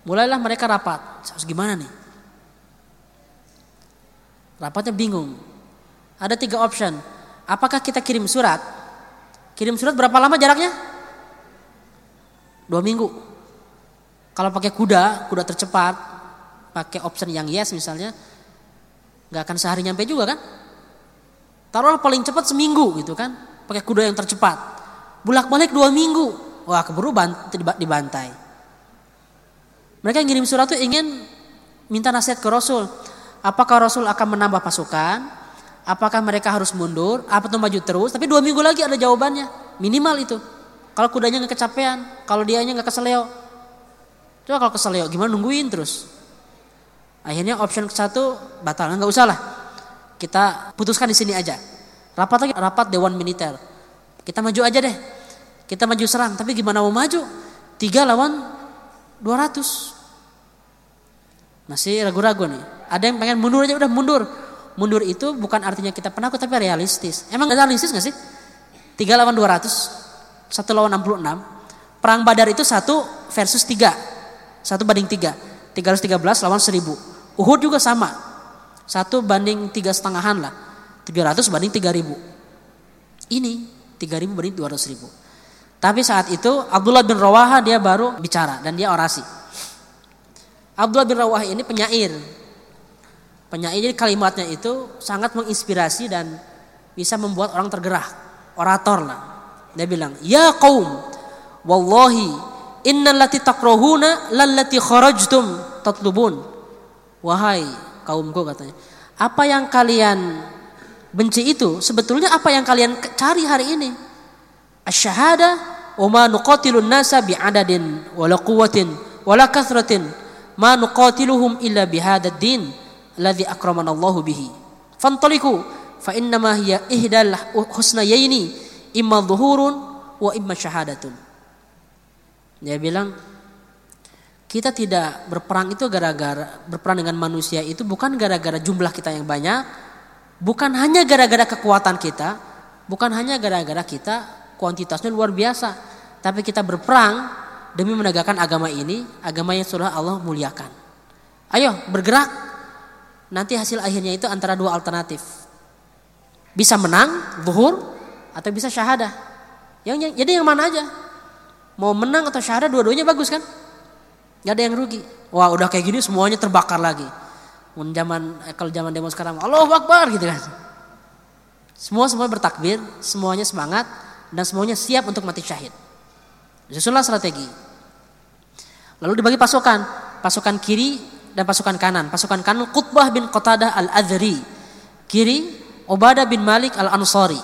Speaker 1: Mulailah mereka rapat. Harus gimana nih? Rapatnya bingung. Ada tiga option. Apakah kita kirim surat Kirim surat berapa lama jaraknya? Dua minggu. Kalau pakai kuda, kuda tercepat, pakai option yang yes misalnya, nggak akan sehari nyampe juga kan? Taruhlah paling cepat seminggu gitu kan, pakai kuda yang tercepat. Bulak balik dua minggu, wah keburu dibantai. Mereka yang ngirim surat itu ingin minta nasihat ke Rasul. Apakah Rasul akan menambah pasukan? Apakah mereka harus mundur? Apa tuh maju terus? Tapi dua minggu lagi ada jawabannya. Minimal itu. Kalau kudanya nggak kecapean, kalau dianya nggak keseleo. Coba kalau keseleo, gimana nungguin terus? Akhirnya option satu batal, nggak usah lah. Kita putuskan di sini aja. Rapat lagi, rapat dewan militer. Kita maju aja deh. Kita maju serang, tapi gimana mau maju? Tiga lawan dua ratus. Masih ragu-ragu nih. Ada yang pengen mundur aja udah mundur mundur itu bukan artinya kita penakut tapi realistis. Emang realistis gak sih? 3 lawan 200, 1 lawan 66. Perang Badar itu 1 versus 3. 1 banding 3. 313 lawan 1000. Uhud juga sama. 1 banding 3 setengahan lah. 300 banding 3000. Ini 3000 banding 200 ribu. Tapi saat itu Abdullah bin Rawaha dia baru bicara dan dia orasi. Abdullah bin Rawaha ini penyair, Penyair jadi kalimatnya itu sangat menginspirasi dan bisa membuat orang tergerak. Orator lah. Dia bilang, "Ya kaum, wallahi innal lati takrohuna lallati kharajtum tatlubun." Wahai kaumku katanya, apa yang kalian benci itu sebetulnya apa yang kalian cari hari ini? Asyhada wa ma nuqatilun nasa bi'adadin wala quwwatin wala kathratin ma nuqatiluhum illa bihadad din alladhi akramanallahu bihi. Fantaliku fa innama hiya ihdal husnayaini imma dhuhurun wa imma syahadatun. Dia bilang kita tidak berperang itu gara-gara berperang dengan manusia itu bukan gara-gara jumlah kita yang banyak, bukan hanya gara-gara kekuatan kita, bukan hanya gara-gara kita kuantitasnya luar biasa, tapi kita berperang demi menegakkan agama ini, agama yang sudah Allah muliakan. Ayo bergerak nanti hasil akhirnya itu antara dua alternatif. Bisa menang, zuhur, atau bisa syahadah. Yang, jadi yang mana aja? Mau menang atau syahadah dua-duanya bagus kan? Gak ada yang rugi. Wah udah kayak gini semuanya terbakar lagi. Mun zaman eh, kalau zaman demo sekarang Allahu Akbar gitu kan. Semua semua bertakbir, semuanya semangat dan semuanya siap untuk mati syahid. Susunlah strategi. Lalu dibagi pasukan. Pasukan kiri dan pasukan kanan. Pasukan kanan Qutbah bin Qatadah al-Adhri. Kiri Ubadah bin Malik al-Ansari.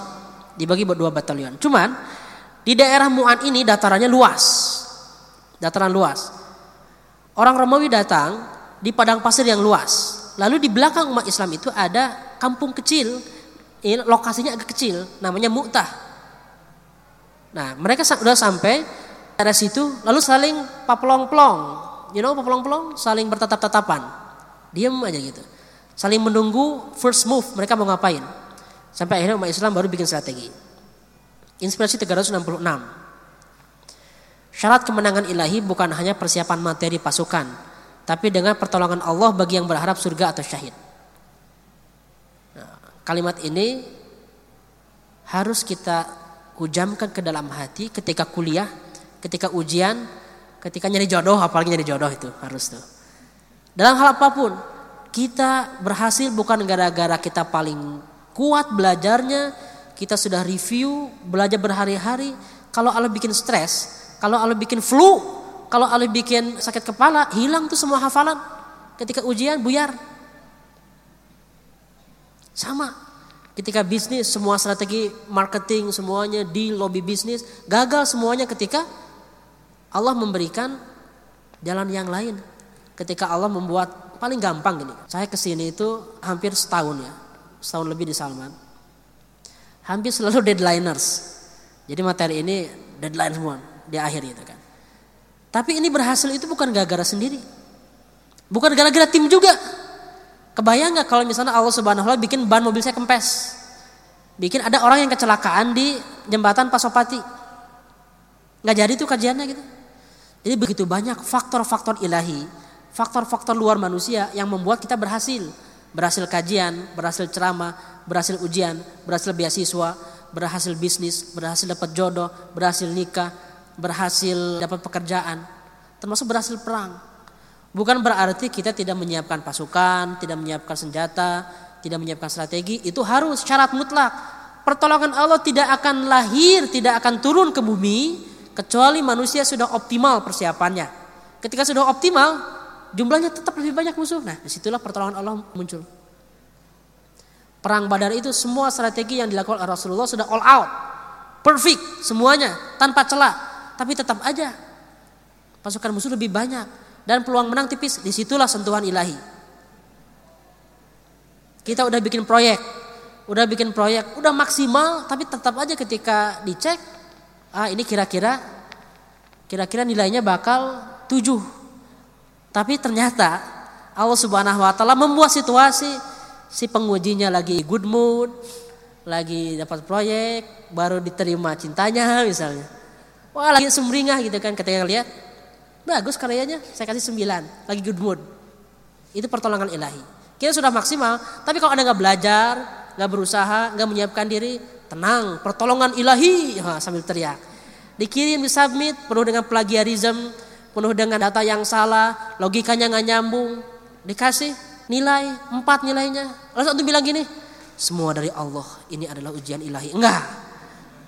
Speaker 1: Dibagi buat dua batalion. Cuman di daerah Mu'an ini datarannya luas. Dataran luas. Orang Romawi datang di padang pasir yang luas. Lalu di belakang umat Islam itu ada kampung kecil ini lokasinya agak kecil, namanya Mu'tah. Nah, mereka sudah sampai dari situ, lalu saling papelong-pelong. You know papelong-pelong? Saling bertatap-tatapan. Diam aja gitu. Saling menunggu first move, mereka mau ngapain. Sampai akhirnya umat Islam baru bikin strategi. Inspirasi 366. Syarat kemenangan ilahi bukan hanya persiapan materi pasukan, tapi dengan pertolongan Allah bagi yang berharap surga atau syahid. Nah, kalimat ini harus kita hujamkan ke dalam hati ketika kuliah, ketika ujian, ketika nyari jodoh, apalagi nyari jodoh itu harus tuh. Dalam hal apa pun, kita berhasil bukan gara-gara kita paling kuat belajarnya, kita sudah review, belajar berhari-hari. Kalau Allah bikin stres, kalau Allah bikin flu, kalau Allah bikin sakit kepala, hilang tuh semua hafalan. Ketika ujian buyar. Sama. Ketika bisnis, semua strategi marketing, semuanya di lobby bisnis, gagal semuanya ketika Allah memberikan jalan yang lain. Ketika Allah membuat paling gampang gini. Saya ke sini itu hampir setahun ya, setahun lebih di Salman. Hampir selalu <laughs> deadlineers. Jadi materi ini deadline semua di akhir itu kan. Tapi ini berhasil itu bukan gara-gara sendiri. Bukan gara-gara tim juga. Kebayang nggak kalau misalnya Allah Subhanahu wa bikin ban mobil saya kempes. Bikin ada orang yang kecelakaan di jembatan Pasopati. Nggak jadi tuh kajiannya gitu. Jadi begitu banyak faktor-faktor ilahi, faktor-faktor luar manusia yang membuat kita berhasil. Berhasil kajian, berhasil ceramah, berhasil ujian, berhasil beasiswa, berhasil bisnis, berhasil dapat jodoh, berhasil nikah, berhasil dapat pekerjaan, termasuk berhasil perang. Bukan berarti kita tidak menyiapkan pasukan, tidak menyiapkan senjata, tidak menyiapkan strategi, itu harus syarat mutlak. Pertolongan Allah tidak akan lahir, tidak akan turun ke bumi kecuali manusia sudah optimal persiapannya. Ketika sudah optimal, jumlahnya tetap lebih banyak musuh. Nah, di situlah pertolongan Allah muncul. Perang Badar itu semua strategi yang dilakukan Rasulullah sudah all out. Perfect semuanya tanpa celah. Tapi tetap aja pasukan musuh lebih banyak dan peluang menang tipis. Di situlah sentuhan ilahi. Kita udah bikin proyek, udah bikin proyek, udah maksimal, tapi tetap aja ketika dicek, ah ini kira-kira, kira-kira nilainya bakal tujuh. Tapi ternyata Allah Subhanahu Wa Taala membuat situasi si pengujinya lagi good mood, lagi dapat proyek, baru diterima cintanya misalnya Wah lagi sumringah gitu kan ketika lihat. Bagus karyanya, saya kasih sembilan. Lagi good mood. Itu pertolongan ilahi. Kita sudah maksimal, tapi kalau anda nggak belajar, nggak berusaha, nggak menyiapkan diri, tenang, pertolongan ilahi ha, sambil teriak. Dikirim, disubmit, penuh dengan plagiarism, penuh dengan data yang salah, logikanya nggak nyambung, dikasih nilai empat nilainya. Lalu satu bilang gini, semua dari Allah, ini adalah ujian ilahi. Enggak,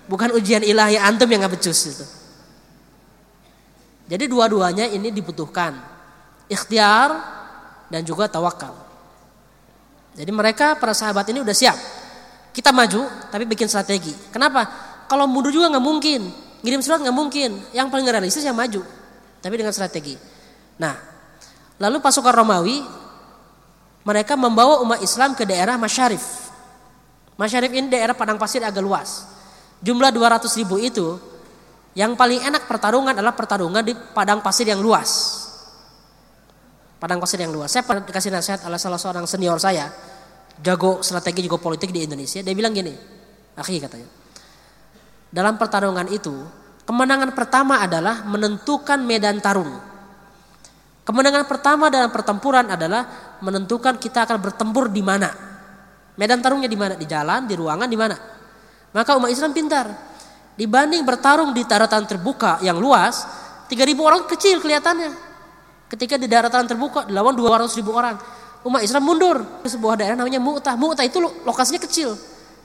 Speaker 1: Bukan ujian ilahi antum yang nggak becus itu. Jadi dua-duanya ini dibutuhkan. Ikhtiar dan juga tawakal. Jadi mereka para sahabat ini udah siap. Kita maju tapi bikin strategi. Kenapa? Kalau mundur juga nggak mungkin. Ngirim surat nggak mungkin. Yang paling realistis yang maju. Tapi dengan strategi. Nah, lalu pasukan Romawi mereka membawa umat Islam ke daerah Masyarif. Masyarif ini daerah padang pasir agak luas. Jumlah 200 ribu itu yang paling enak pertarungan adalah pertarungan di padang pasir yang luas. Padang pasir yang luas. Saya pernah dikasih nasihat oleh salah seorang senior saya, jago strategi juga politik di Indonesia. Dia bilang gini, akhi katanya. Dalam pertarungan itu, kemenangan pertama adalah menentukan medan tarung. Kemenangan pertama dalam pertempuran adalah menentukan kita akan bertempur di mana. Medan tarungnya di mana? Di jalan, di ruangan, di mana? Maka umat Islam pintar. Dibanding bertarung di daratan terbuka yang luas, 3000 orang kecil kelihatannya. Ketika di daratan terbuka dilawan 200 ribu orang. Umat Islam mundur ke sebuah daerah namanya Mu'tah. Mu'tah itu lokasinya kecil.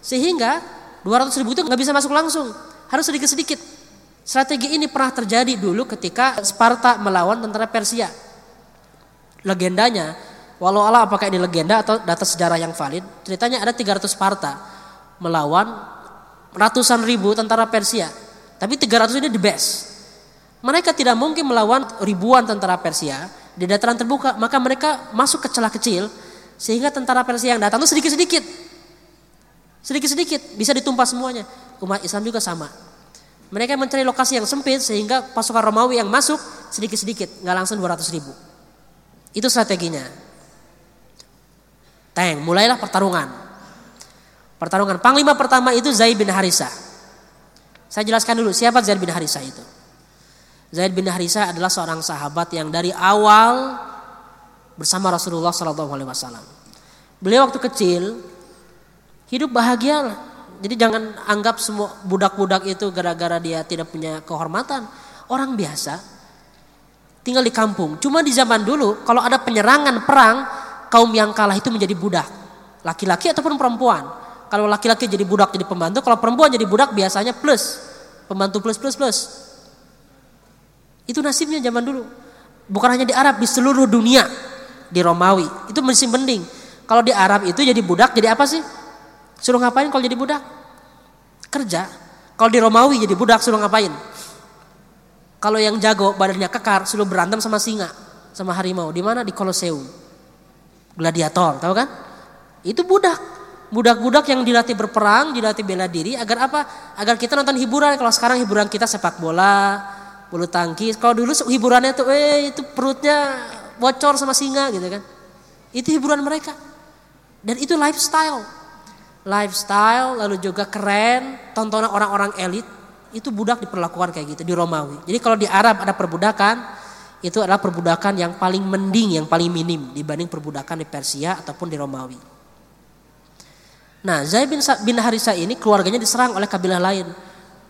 Speaker 1: Sehingga 200 ribu itu nggak bisa masuk langsung. Harus sedikit-sedikit. Strategi ini pernah terjadi dulu ketika Sparta melawan tentara Persia. Legendanya, walau Allah apakah ini legenda atau data sejarah yang valid, ceritanya ada 300 Sparta melawan ratusan ribu tentara Persia. Tapi 300 ini the best. Mereka tidak mungkin melawan ribuan tentara Persia di dataran terbuka, maka mereka masuk ke celah kecil sehingga tentara Persia yang datang itu sedikit-sedikit. Sedikit-sedikit bisa ditumpah semuanya. Umat Islam juga sama. Mereka mencari lokasi yang sempit sehingga pasukan Romawi yang masuk sedikit-sedikit, nggak langsung 200 ribu. Itu strateginya. Teng, mulailah pertarungan. Pertarungan. Panglima pertama itu Zaid bin Harisa. Saya jelaskan dulu siapa Zaid bin Harisa itu. Zaid bin Harisa adalah seorang sahabat yang dari awal bersama Rasulullah Shallallahu Alaihi Wasallam. Beliau waktu kecil hidup bahagia. Jadi jangan anggap semua budak-budak itu gara-gara dia tidak punya kehormatan. Orang biasa tinggal di kampung. Cuma di zaman dulu kalau ada penyerangan perang kaum yang kalah itu menjadi budak. Laki-laki ataupun perempuan. Kalau laki-laki jadi budak jadi pembantu, kalau perempuan jadi budak biasanya plus. Pembantu plus plus plus. Itu nasibnya zaman dulu. Bukan hanya di Arab, di seluruh dunia. Di Romawi. Itu masih mending. Kalau di Arab itu jadi budak, jadi apa sih? Suruh ngapain kalau jadi budak? Kerja. Kalau di Romawi jadi budak, suruh ngapain? Kalau yang jago, badannya kekar, suruh berantem sama singa. Sama harimau. Di mana? Di Kolosseum. Gladiator, tahu kan? Itu budak. Budak-budak yang dilatih berperang, dilatih bela diri agar apa? Agar kita nonton hiburan. Kalau sekarang hiburan kita sepak bola, bulu tangkis. Kalau dulu hiburannya tuh eh itu perutnya bocor sama singa gitu kan. Itu hiburan mereka. Dan itu lifestyle. Lifestyle lalu juga keren, tontonan orang-orang elit itu budak diperlakukan kayak gitu di Romawi. Jadi kalau di Arab ada perbudakan, itu adalah perbudakan yang paling mending, yang paling minim dibanding perbudakan di Persia ataupun di Romawi. Nah, Zaid bin, bin Harisa ini keluarganya diserang oleh kabilah lain.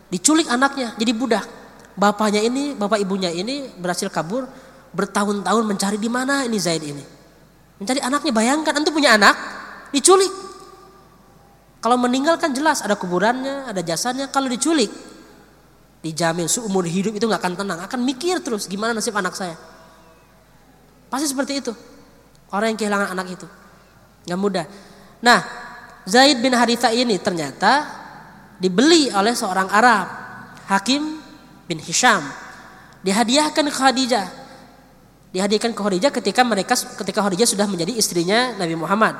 Speaker 1: Diculik anaknya jadi budak. Bapaknya ini, bapak ibunya ini berhasil kabur bertahun-tahun mencari di mana ini Zaid ini. Mencari anaknya, bayangkan antum punya anak, diculik. Kalau meninggal kan jelas ada kuburannya, ada jasanya. Kalau diculik, dijamin seumur hidup itu nggak akan tenang, akan mikir terus gimana nasib anak saya. Pasti seperti itu. Orang yang kehilangan anak itu. Nggak mudah. Nah, Zaid bin Haritha ini ternyata dibeli oleh seorang Arab, Hakim bin Hisham. Dihadiahkan ke Khadijah. Dihadiahkan ke Khadijah ketika mereka ketika Khadijah sudah menjadi istrinya Nabi Muhammad.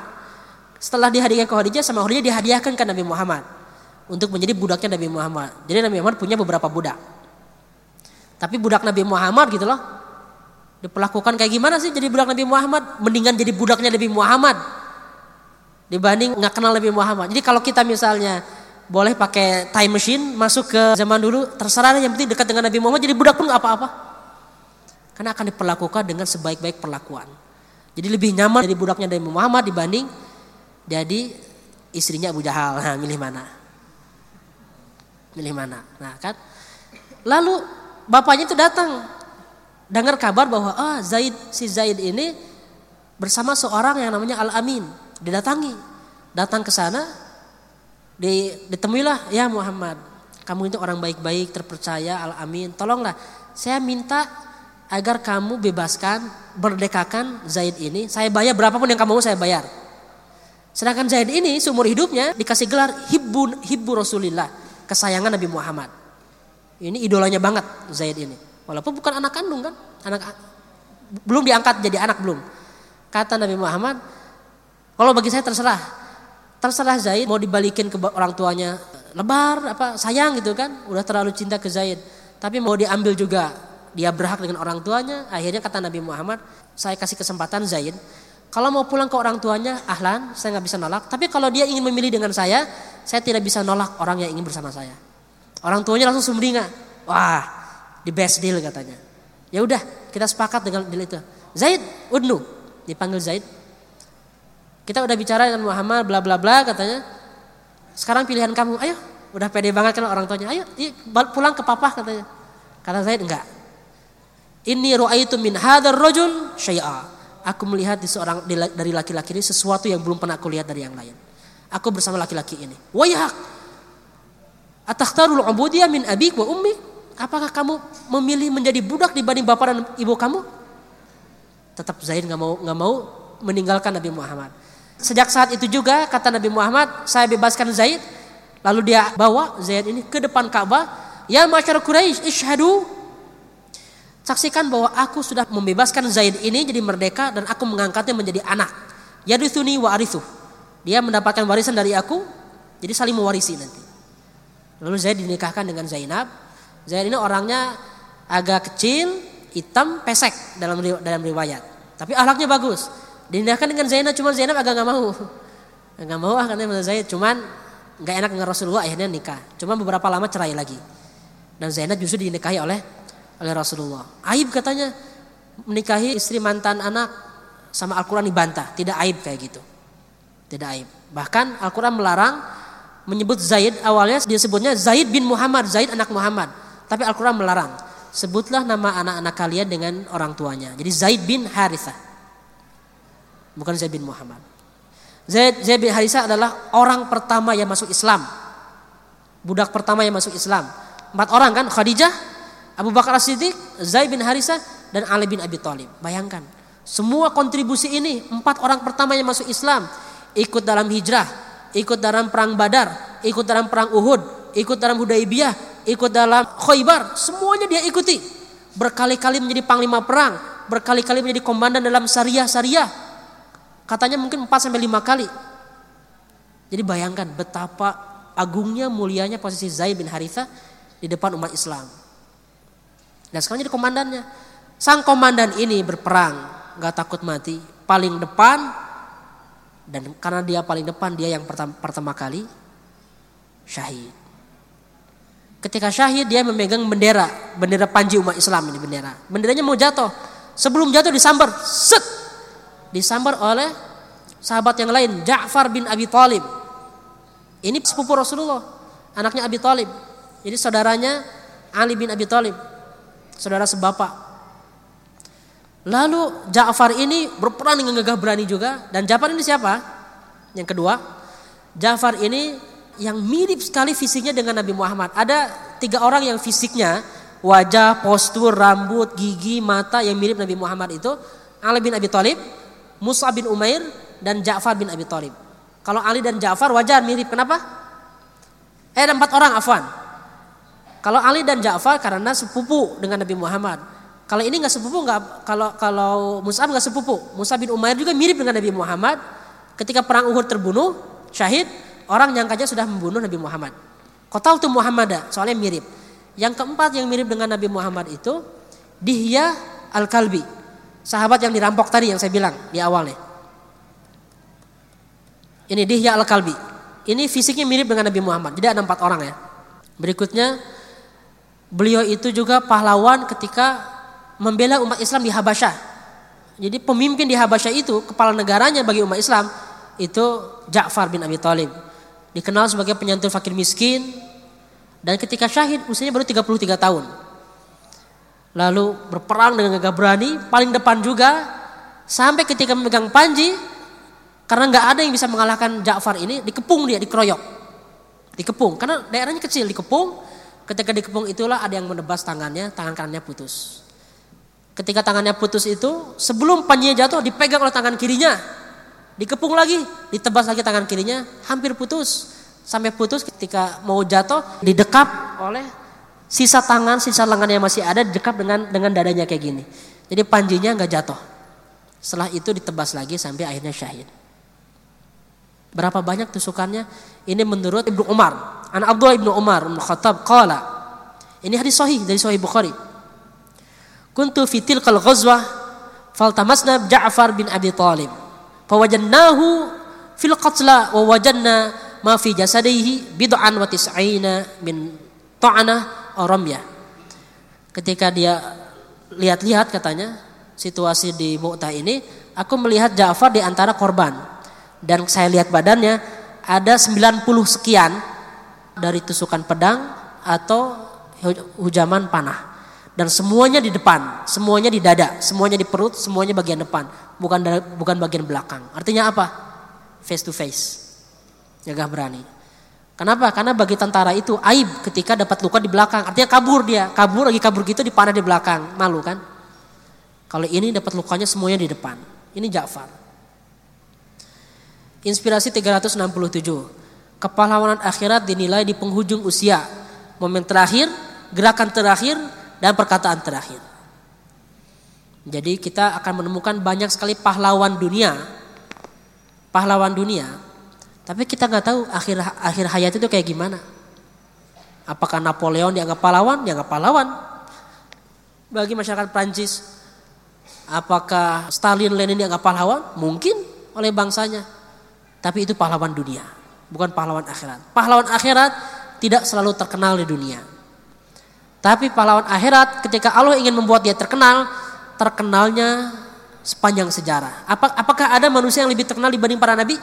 Speaker 1: Setelah dihadiahkan ke Khadijah sama Khadijah dihadiahkan ke Nabi Muhammad untuk menjadi budaknya Nabi Muhammad. Jadi Nabi Muhammad punya beberapa budak. Tapi budak Nabi Muhammad gitu loh diperlakukan kayak gimana sih jadi budak Nabi Muhammad? Mendingan jadi budaknya Nabi Muhammad dibanding nggak kenal Nabi Muhammad. Jadi kalau kita misalnya boleh pakai time machine masuk ke zaman dulu terserah yang penting dekat dengan Nabi Muhammad jadi budak pun apa-apa. Karena akan diperlakukan dengan sebaik-baik perlakuan. Jadi lebih nyaman jadi budaknya Nabi Muhammad dibanding jadi istrinya Abu Jahal. Nah milih mana? Milih mana? Nah kan? Lalu bapaknya itu datang dengar kabar bahwa ah Zaid si Zaid ini bersama seorang yang namanya Al Amin didatangi. Datang ke sana ditemuilah ya Muhammad kamu itu orang baik-baik terpercaya al-amin. Tolonglah saya minta agar kamu bebaskan berdekakan Zaid ini. Saya bayar berapapun yang kamu mau saya bayar. Sedangkan Zaid ini seumur hidupnya dikasih gelar hibbu hibbu Rasulillah kesayangan Nabi Muhammad. Ini idolanya banget Zaid ini. Walaupun bukan anak kandung kan? Anak belum diangkat jadi anak belum. Kata Nabi Muhammad kalau bagi saya terserah. Terserah Zaid mau dibalikin ke orang tuanya. Lebar apa sayang gitu kan? Udah terlalu cinta ke Zaid. Tapi mau diambil juga. Dia berhak dengan orang tuanya. Akhirnya kata Nabi Muhammad saya kasih kesempatan Zaid. Kalau mau pulang ke orang tuanya ahlan saya nggak bisa nolak. Tapi kalau dia ingin memilih dengan saya saya tidak bisa nolak orang yang ingin bersama saya. Orang tuanya langsung sumringah. Wah the best deal katanya. Ya udah kita sepakat dengan deal itu. Zaid udnu dipanggil Zaid kita udah bicara dengan Muhammad bla bla bla katanya. Sekarang pilihan kamu, ayo. Udah pede banget kan orang tuanya. Ayo pulang ke papa katanya. Kata Zaid enggak. Ini ru'aitu min hadar rojul syai'a. Aku melihat di seorang dari laki-laki ini sesuatu yang belum pernah aku lihat dari yang lain. Aku bersama laki-laki ini. Wayak. Atakhtarul ubudiyah min abik wa ummi? Apakah kamu memilih menjadi budak dibanding bapak dan ibu kamu? Tetap Zaid nggak mau nggak mau meninggalkan Nabi Muhammad. Sejak saat itu juga kata Nabi Muhammad, saya bebaskan Zaid. Lalu dia bawa Zaid ini ke depan Ka'bah. Ya masyarakat Quraisy, ishadu. Saksikan bahwa aku sudah membebaskan Zaid ini jadi merdeka dan aku mengangkatnya menjadi anak. Yadithuni wa arithu. Dia mendapatkan warisan dari aku Jadi saling mewarisi nanti. Lalu Zaid dinikahkan dengan Zainab. Zaid ini orangnya agak kecil, hitam, pesek dalam dalam riwayat. Tapi ahlaknya bagus. Dinikahkan dengan Zainab, cuma Zainab agak nggak mau. Nggak mau ah karena Zaid, cuman nggak enak dengan Rasulullah akhirnya nikah. Cuma beberapa lama cerai lagi. Dan Zainab justru dinikahi oleh oleh Rasulullah. Aib katanya menikahi istri mantan anak sama Al-Quran dibantah. Tidak aib kayak gitu. Tidak aib. Bahkan Al-Quran melarang menyebut Zaid awalnya disebutnya Zaid bin Muhammad, Zaid anak Muhammad. Tapi Al-Quran melarang. Sebutlah nama anak-anak kalian dengan orang tuanya. Jadi Zaid bin Harithah. Bukan Zaid bin Muhammad. Zaid, Zaid bin Harithah adalah orang pertama yang masuk Islam. Budak pertama yang masuk Islam. Empat orang kan, Khadijah, Abu Bakar As-Siddiq, Zaid bin Harithah, dan Ali bin Abi Thalib. Bayangkan, semua kontribusi ini empat orang pertama yang masuk Islam ikut dalam hijrah, ikut dalam perang Badar, ikut dalam perang Uhud, ikut dalam Hudaybiyah, ikut dalam Khaybar, semuanya dia ikuti. Berkali-kali menjadi panglima perang, berkali-kali menjadi komandan dalam syariah-syariah. Katanya mungkin 4 sampai 5 kali. Jadi bayangkan betapa agungnya mulianya posisi Zaid bin Haritha di depan umat Islam. Dan sekarang jadi komandannya. Sang komandan ini berperang, nggak takut mati, paling depan dan karena dia paling depan dia yang pertama, pertama kali syahid. Ketika syahid dia memegang bendera, bendera panji umat Islam ini bendera. Benderanya mau jatuh. Sebelum jatuh disambar, set. Disambar oleh sahabat yang lain, Ja'far bin Abi Thalib. Ini sepupu Rasulullah, anaknya Abi Thalib. Jadi saudaranya Ali bin Abi Thalib, saudara sebapak. Lalu Ja'far ini berperan dengan gagah berani juga dan Ja'far ini siapa? Yang kedua, Ja'far ini yang mirip sekali fisiknya dengan Nabi Muhammad. Ada tiga orang yang fisiknya wajah, postur, rambut, gigi, mata yang mirip Nabi Muhammad itu Ali bin Abi Thalib, Musa bin Umair dan Ja'far bin Abi Thalib. Kalau Ali dan Ja'far wajar mirip. Kenapa? Eh ada empat orang afwan. Kalau Ali dan Ja'far karena sepupu dengan Nabi Muhammad. Kalau ini nggak sepupu nggak kalau kalau Musa nggak sepupu. Musa bin Umair juga mirip dengan Nabi Muhammad. Ketika perang Uhud terbunuh, syahid, orang nyangkanya sudah membunuh Nabi Muhammad. Kota itu Muhammad, soalnya mirip. Yang keempat yang mirip dengan Nabi Muhammad itu Dihya Al-Kalbi. Sahabat yang dirampok tadi yang saya bilang di awalnya. Ini Dihya Al-Kalbi. Ini fisiknya mirip dengan Nabi Muhammad. Jadi ada empat orang ya. Berikutnya beliau itu juga pahlawan ketika membela umat Islam di Habasyah. Jadi pemimpin di Habasyah itu kepala negaranya bagi umat Islam itu Ja'far bin Abi Thalib dikenal sebagai penyantun fakir miskin dan ketika syahid usianya baru 33 tahun. Lalu berperang dengan gagah berani, paling depan juga sampai ketika memegang panji karena nggak ada yang bisa mengalahkan Ja'far ini, dikepung dia, dikeroyok. Dikepung karena daerahnya kecil, dikepung. Ketika dikepung itulah ada yang menebas tangannya, tangan kanannya putus. Ketika tangannya putus itu, sebelum panjinya jatuh dipegang oleh tangan kirinya, Dikepung lagi, ditebas lagi tangan kirinya, hampir putus. Sampai putus ketika mau jatuh, didekap oleh sisa tangan, sisa lengan yang masih ada, didekap dengan dengan dadanya kayak gini. Jadi panjinya nggak jatuh. Setelah itu ditebas lagi sampai akhirnya syahid. Berapa banyak tusukannya? Ini menurut Ibnu Umar. Anak Abdullah Ibnu Umar Ibnu Khattab qala. Ini hadis sahih dari sahih Bukhari. Kuntu fitil kal ghazwah faltamasna Ja'far bin Abi Talib fawajannahu fil qatla wa wajanna ma fi jasadihi bid'an wa tis'ina min ta'ana ya. Ketika dia lihat-lihat katanya situasi di Mu'tah ini, aku melihat Ja'far di antara korban. Dan saya lihat badannya ada 90 sekian dari tusukan pedang atau hujaman panah. Dan semuanya di depan, semuanya di dada, semuanya di perut, semuanya bagian depan bukan bukan bagian belakang. Artinya apa? Face to face. Jaga berani. Kenapa? Karena bagi tentara itu aib ketika dapat luka di belakang. Artinya kabur dia, kabur lagi kabur gitu dipanah di belakang. Malu kan? Kalau ini dapat lukanya semuanya di depan. Ini Ja'far. Inspirasi 367. Kepahlawanan akhirat dinilai di penghujung usia. Momen terakhir, gerakan terakhir, dan perkataan terakhir. Jadi kita akan menemukan banyak sekali pahlawan dunia. Pahlawan dunia Tapi kita nggak tahu akhir akhir hayat itu kayak gimana. Apakah Napoleon dianggap pahlawan? Dianggap pahlawan. Bagi masyarakat Prancis, apakah Stalin Lenin dianggap pahlawan? Mungkin oleh bangsanya. Tapi itu pahlawan dunia, bukan pahlawan akhirat. Pahlawan akhirat tidak selalu terkenal di dunia. Tapi pahlawan akhirat ketika Allah ingin membuat dia terkenal, terkenalnya sepanjang sejarah. apakah ada manusia yang lebih terkenal dibanding para nabi?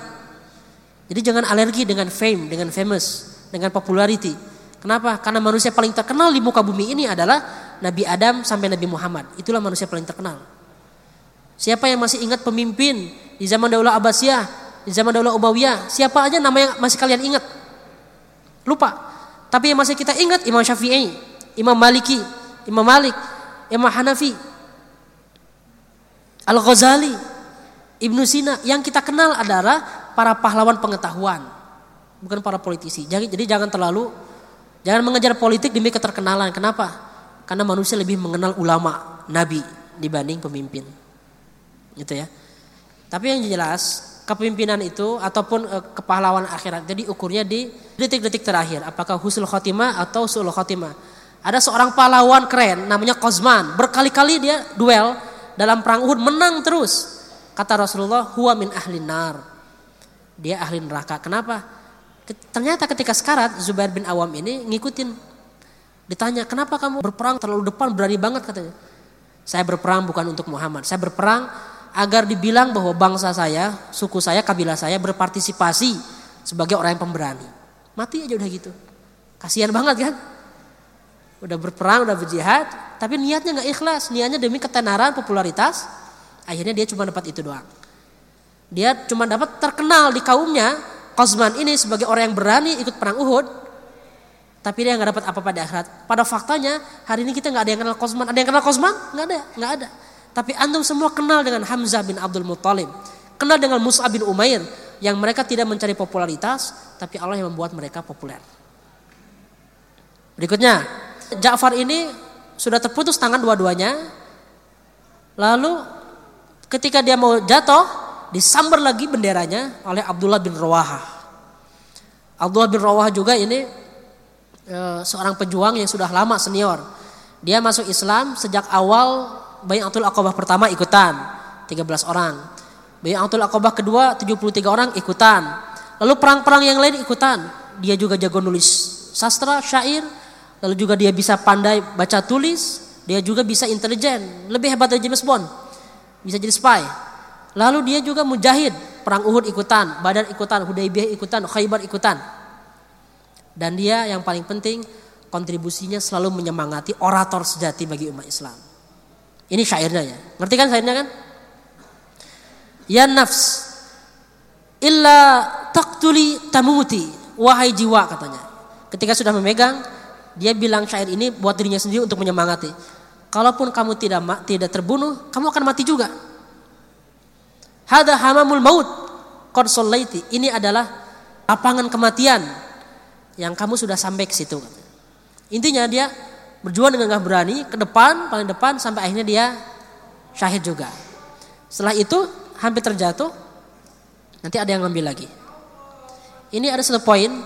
Speaker 1: Jadi jangan alergi dengan fame, dengan famous, dengan popularity. Kenapa? Karena manusia paling terkenal di muka bumi ini adalah Nabi Adam sampai Nabi Muhammad. Itulah manusia paling terkenal. Siapa yang masih ingat pemimpin di zaman Daulah Abbasiyah, di zaman Daulah Umayyah, siapa aja nama yang masih kalian ingat? Lupa. Tapi yang masih kita ingat Imam Syafi'i, Imam Maliki, Imam Malik, Imam Hanafi, Al-Ghazali, Ibnu Sina. Yang kita kenal adalah para pahlawan pengetahuan, bukan para politisi. Jadi, jadi jangan terlalu jangan mengejar politik demi keterkenalan. Kenapa? Karena manusia lebih mengenal ulama, nabi dibanding pemimpin gitu ya. Tapi yang jelas kepemimpinan itu ataupun e, kepahlawan akhirat jadi ukurnya di detik-detik terakhir apakah husnul khotimah atau suul khotimah ada seorang pahlawan keren namanya Kozman berkali-kali dia duel dalam perang Uhud menang terus kata Rasulullah huwa min ahli nar dia ahli neraka kenapa ternyata ketika sekarat Zubair bin Awam ini ngikutin ditanya kenapa kamu berperang terlalu depan berani banget katanya saya berperang bukan untuk Muhammad saya berperang agar dibilang bahwa bangsa saya, suku saya, kabilah saya berpartisipasi sebagai orang yang pemberani. Mati aja udah gitu. Kasihan banget kan? Udah berperang, udah berjihad, tapi niatnya nggak ikhlas, niatnya demi ketenaran, popularitas. Akhirnya dia cuma dapat itu doang. Dia cuma dapat terkenal di kaumnya, Kozman ini sebagai orang yang berani ikut perang Uhud, tapi dia nggak dapat apa pada akhirat. Pada faktanya hari ini kita nggak ada yang kenal Kozman. Ada yang kenal Kozman? Nggak ada, nggak ada. Tapi antum semua kenal dengan Hamzah bin Abdul Muttalib. Kenal dengan Musa bin Umair. Yang mereka tidak mencari popularitas. Tapi Allah yang membuat mereka populer. Berikutnya. Ja'far ini sudah terputus tangan dua-duanya. Lalu ketika dia mau jatuh. Disambar lagi benderanya oleh Abdullah bin Rawaha. Abdullah bin Rawaha juga ini e, seorang pejuang yang sudah lama senior. Dia masuk Islam sejak awal Bayatul Aqabah pertama ikutan 13 orang. Bayatul Aqabah kedua 73 orang ikutan. Lalu perang-perang yang lain ikutan. Dia juga jago nulis sastra, syair, lalu juga dia bisa pandai baca tulis, dia juga bisa intelijen, lebih hebat dari James Bond. Bisa jadi spy. Lalu dia juga mujahid, perang Uhud ikutan, Badar ikutan, Hudaybiyah ikutan, Khaybar ikutan. Dan dia yang paling penting kontribusinya selalu menyemangati orator sejati bagi umat Islam. Ini syairnya ya. Ngerti kan syairnya kan? Ya nafs illa taktuli tamuti wahai jiwa katanya. Ketika sudah memegang, dia bilang syair ini buat dirinya sendiri untuk menyemangati. Kalaupun kamu tidak tidak terbunuh, kamu akan mati juga. Hada hamamul maut. Qad Ini adalah lapangan kematian yang kamu sudah sampai ke situ. Intinya dia berjuang dengan gak berani ke depan paling depan sampai akhirnya dia syahid juga. Setelah itu hampir terjatuh nanti ada yang ngambil lagi. Ini ada satu poin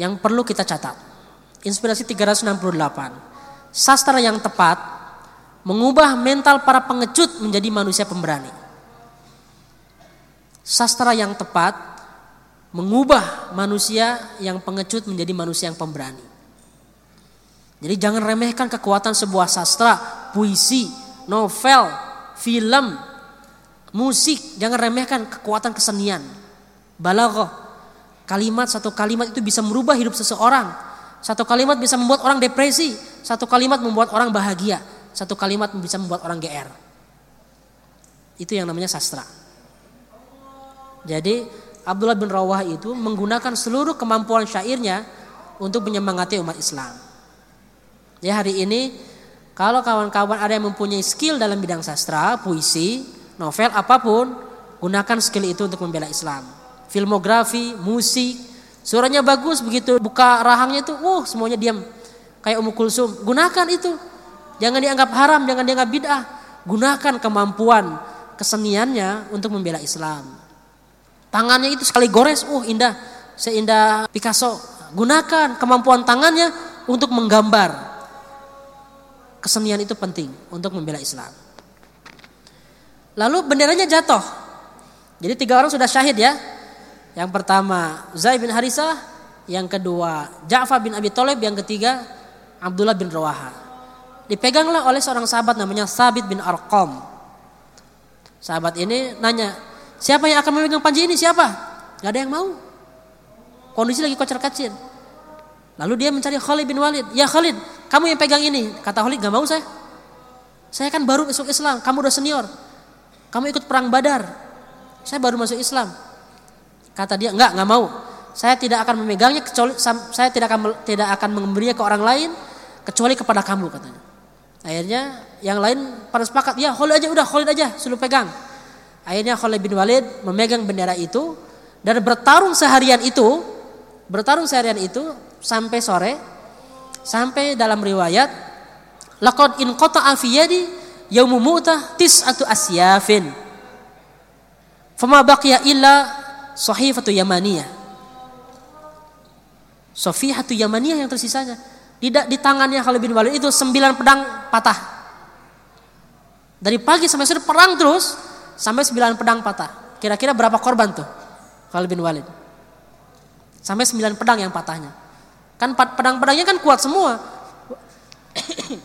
Speaker 1: yang perlu kita catat. Inspirasi 368 sastra yang tepat mengubah mental para pengecut menjadi manusia pemberani sastra yang tepat mengubah manusia yang pengecut menjadi manusia yang pemberani jadi jangan remehkan kekuatan sebuah sastra, puisi, novel, film, musik. Jangan remehkan kekuatan kesenian. Balaghah. Kalimat satu kalimat itu bisa merubah hidup seseorang. Satu kalimat bisa membuat orang depresi. Satu kalimat membuat orang bahagia. Satu kalimat bisa membuat orang GR. Itu yang namanya sastra. Jadi Abdullah bin Rawah itu menggunakan seluruh kemampuan syairnya untuk menyemangati umat Islam. Ya hari ini kalau kawan-kawan ada yang mempunyai skill dalam bidang sastra, puisi, novel apa pun, gunakan skill itu untuk membela Islam. Filmografi, musik, suaranya bagus begitu buka rahangnya itu, uh semuanya diam. Kayak Ummu Kulsum, gunakan itu. Jangan dianggap haram, jangan dianggap bid'ah. Gunakan kemampuan keseniannya untuk membela Islam. Tangannya itu sekali gores, uh indah, seindah Picasso. Gunakan kemampuan tangannya untuk menggambar. Kesenian itu penting untuk membela Islam. Lalu benderanya jatuh. Jadi tiga orang sudah syahid ya. Yang pertama Zaid bin Harisah, yang kedua Ja'far bin Abi Thalib, yang ketiga Abdullah bin Rawaha. Dipeganglah oleh seorang sahabat namanya Sabit bin Arqam. Sahabat ini nanya, siapa yang akan memegang panji ini? Siapa? Gak ada yang mau. Kondisi lagi kocar kacir. Lalu dia mencari Khalid bin Walid. Ya Khalid, kamu yang pegang ini. Kata Khalid, gak mau saya. Saya kan baru masuk Islam, kamu udah senior. Kamu ikut perang badar. Saya baru masuk Islam. Kata dia, enggak, enggak mau. Saya tidak akan memegangnya kecuali saya tidak akan tidak akan memberinya ke orang lain kecuali kepada kamu katanya. Akhirnya yang lain pada sepakat, ya Khalid aja udah Khalid aja suruh pegang. Akhirnya Khalid bin Walid memegang bendera itu dan bertarung seharian itu, bertarung seharian itu sampai sore, sampai dalam riwayat laqad in qata'a fi yadi yaumu mu'tah tis'atu asyafin. Fama baqiya illa sahifatu yamaniyah. Sofihatu yamaniyah yang tersisanya. Tidak di tangannya Khalid bin Walid itu sembilan pedang patah. Dari pagi sampai sore perang terus sampai sembilan pedang patah. Kira-kira berapa korban tuh Khalid bin Walid? Sampai sembilan pedang yang patahnya. Kan pedang-pedangnya kan kuat semua. <coughs>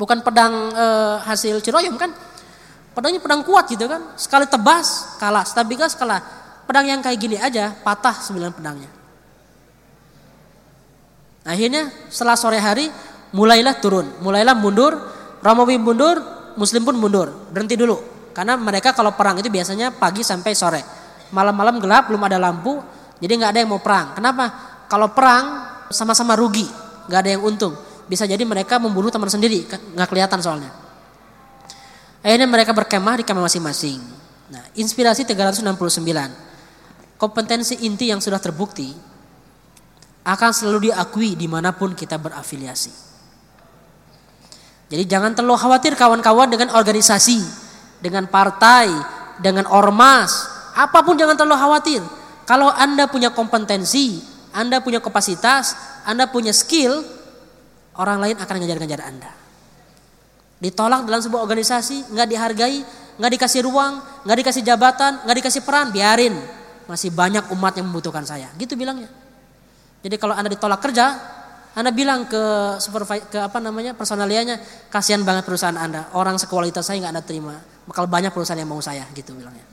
Speaker 1: Bukan pedang e, hasil ciroyom kan. Pedangnya pedang kuat gitu kan. Sekali tebas kalah, stabigas kalah. Pedang yang kayak gini aja patah sembilan pedangnya. Akhirnya setelah sore hari mulailah turun, mulailah mundur, Romawi mundur, Muslim pun mundur, berhenti dulu. Karena mereka kalau perang itu biasanya pagi sampai sore. Malam-malam gelap, belum ada lampu, jadi nggak ada yang mau perang. Kenapa? Kalau perang sama-sama rugi, nggak ada yang untung. Bisa jadi mereka membunuh teman sendiri, nggak kelihatan soalnya. Akhirnya mereka berkemah di kemah masing-masing. Nah, inspirasi 369. Kompetensi inti yang sudah terbukti akan selalu diakui di mana pun kita berafiliasi. Jadi jangan terlalu khawatir kawan-kawan dengan organisasi, dengan partai, dengan ormas, apa pun jangan terlalu khawatir. Kalau Anda punya kompetensi, Anda punya kapasitas, Anda punya skill, orang lain akan ngejar-ngejar Anda. Ditolak dalam sebuah organisasi, nggak dihargai, nggak dikasih ruang, nggak dikasih jabatan, nggak dikasih peran, biarin. Masih banyak umat yang membutuhkan saya. Gitu bilangnya. Jadi kalau Anda ditolak kerja, Anda bilang ke supervisor ke apa namanya personalianya, kasihan banget perusahaan Anda, orang sekualitas saya nggak Anda terima. Bakal banyak perusahaan yang mau saya gitu bilangnya.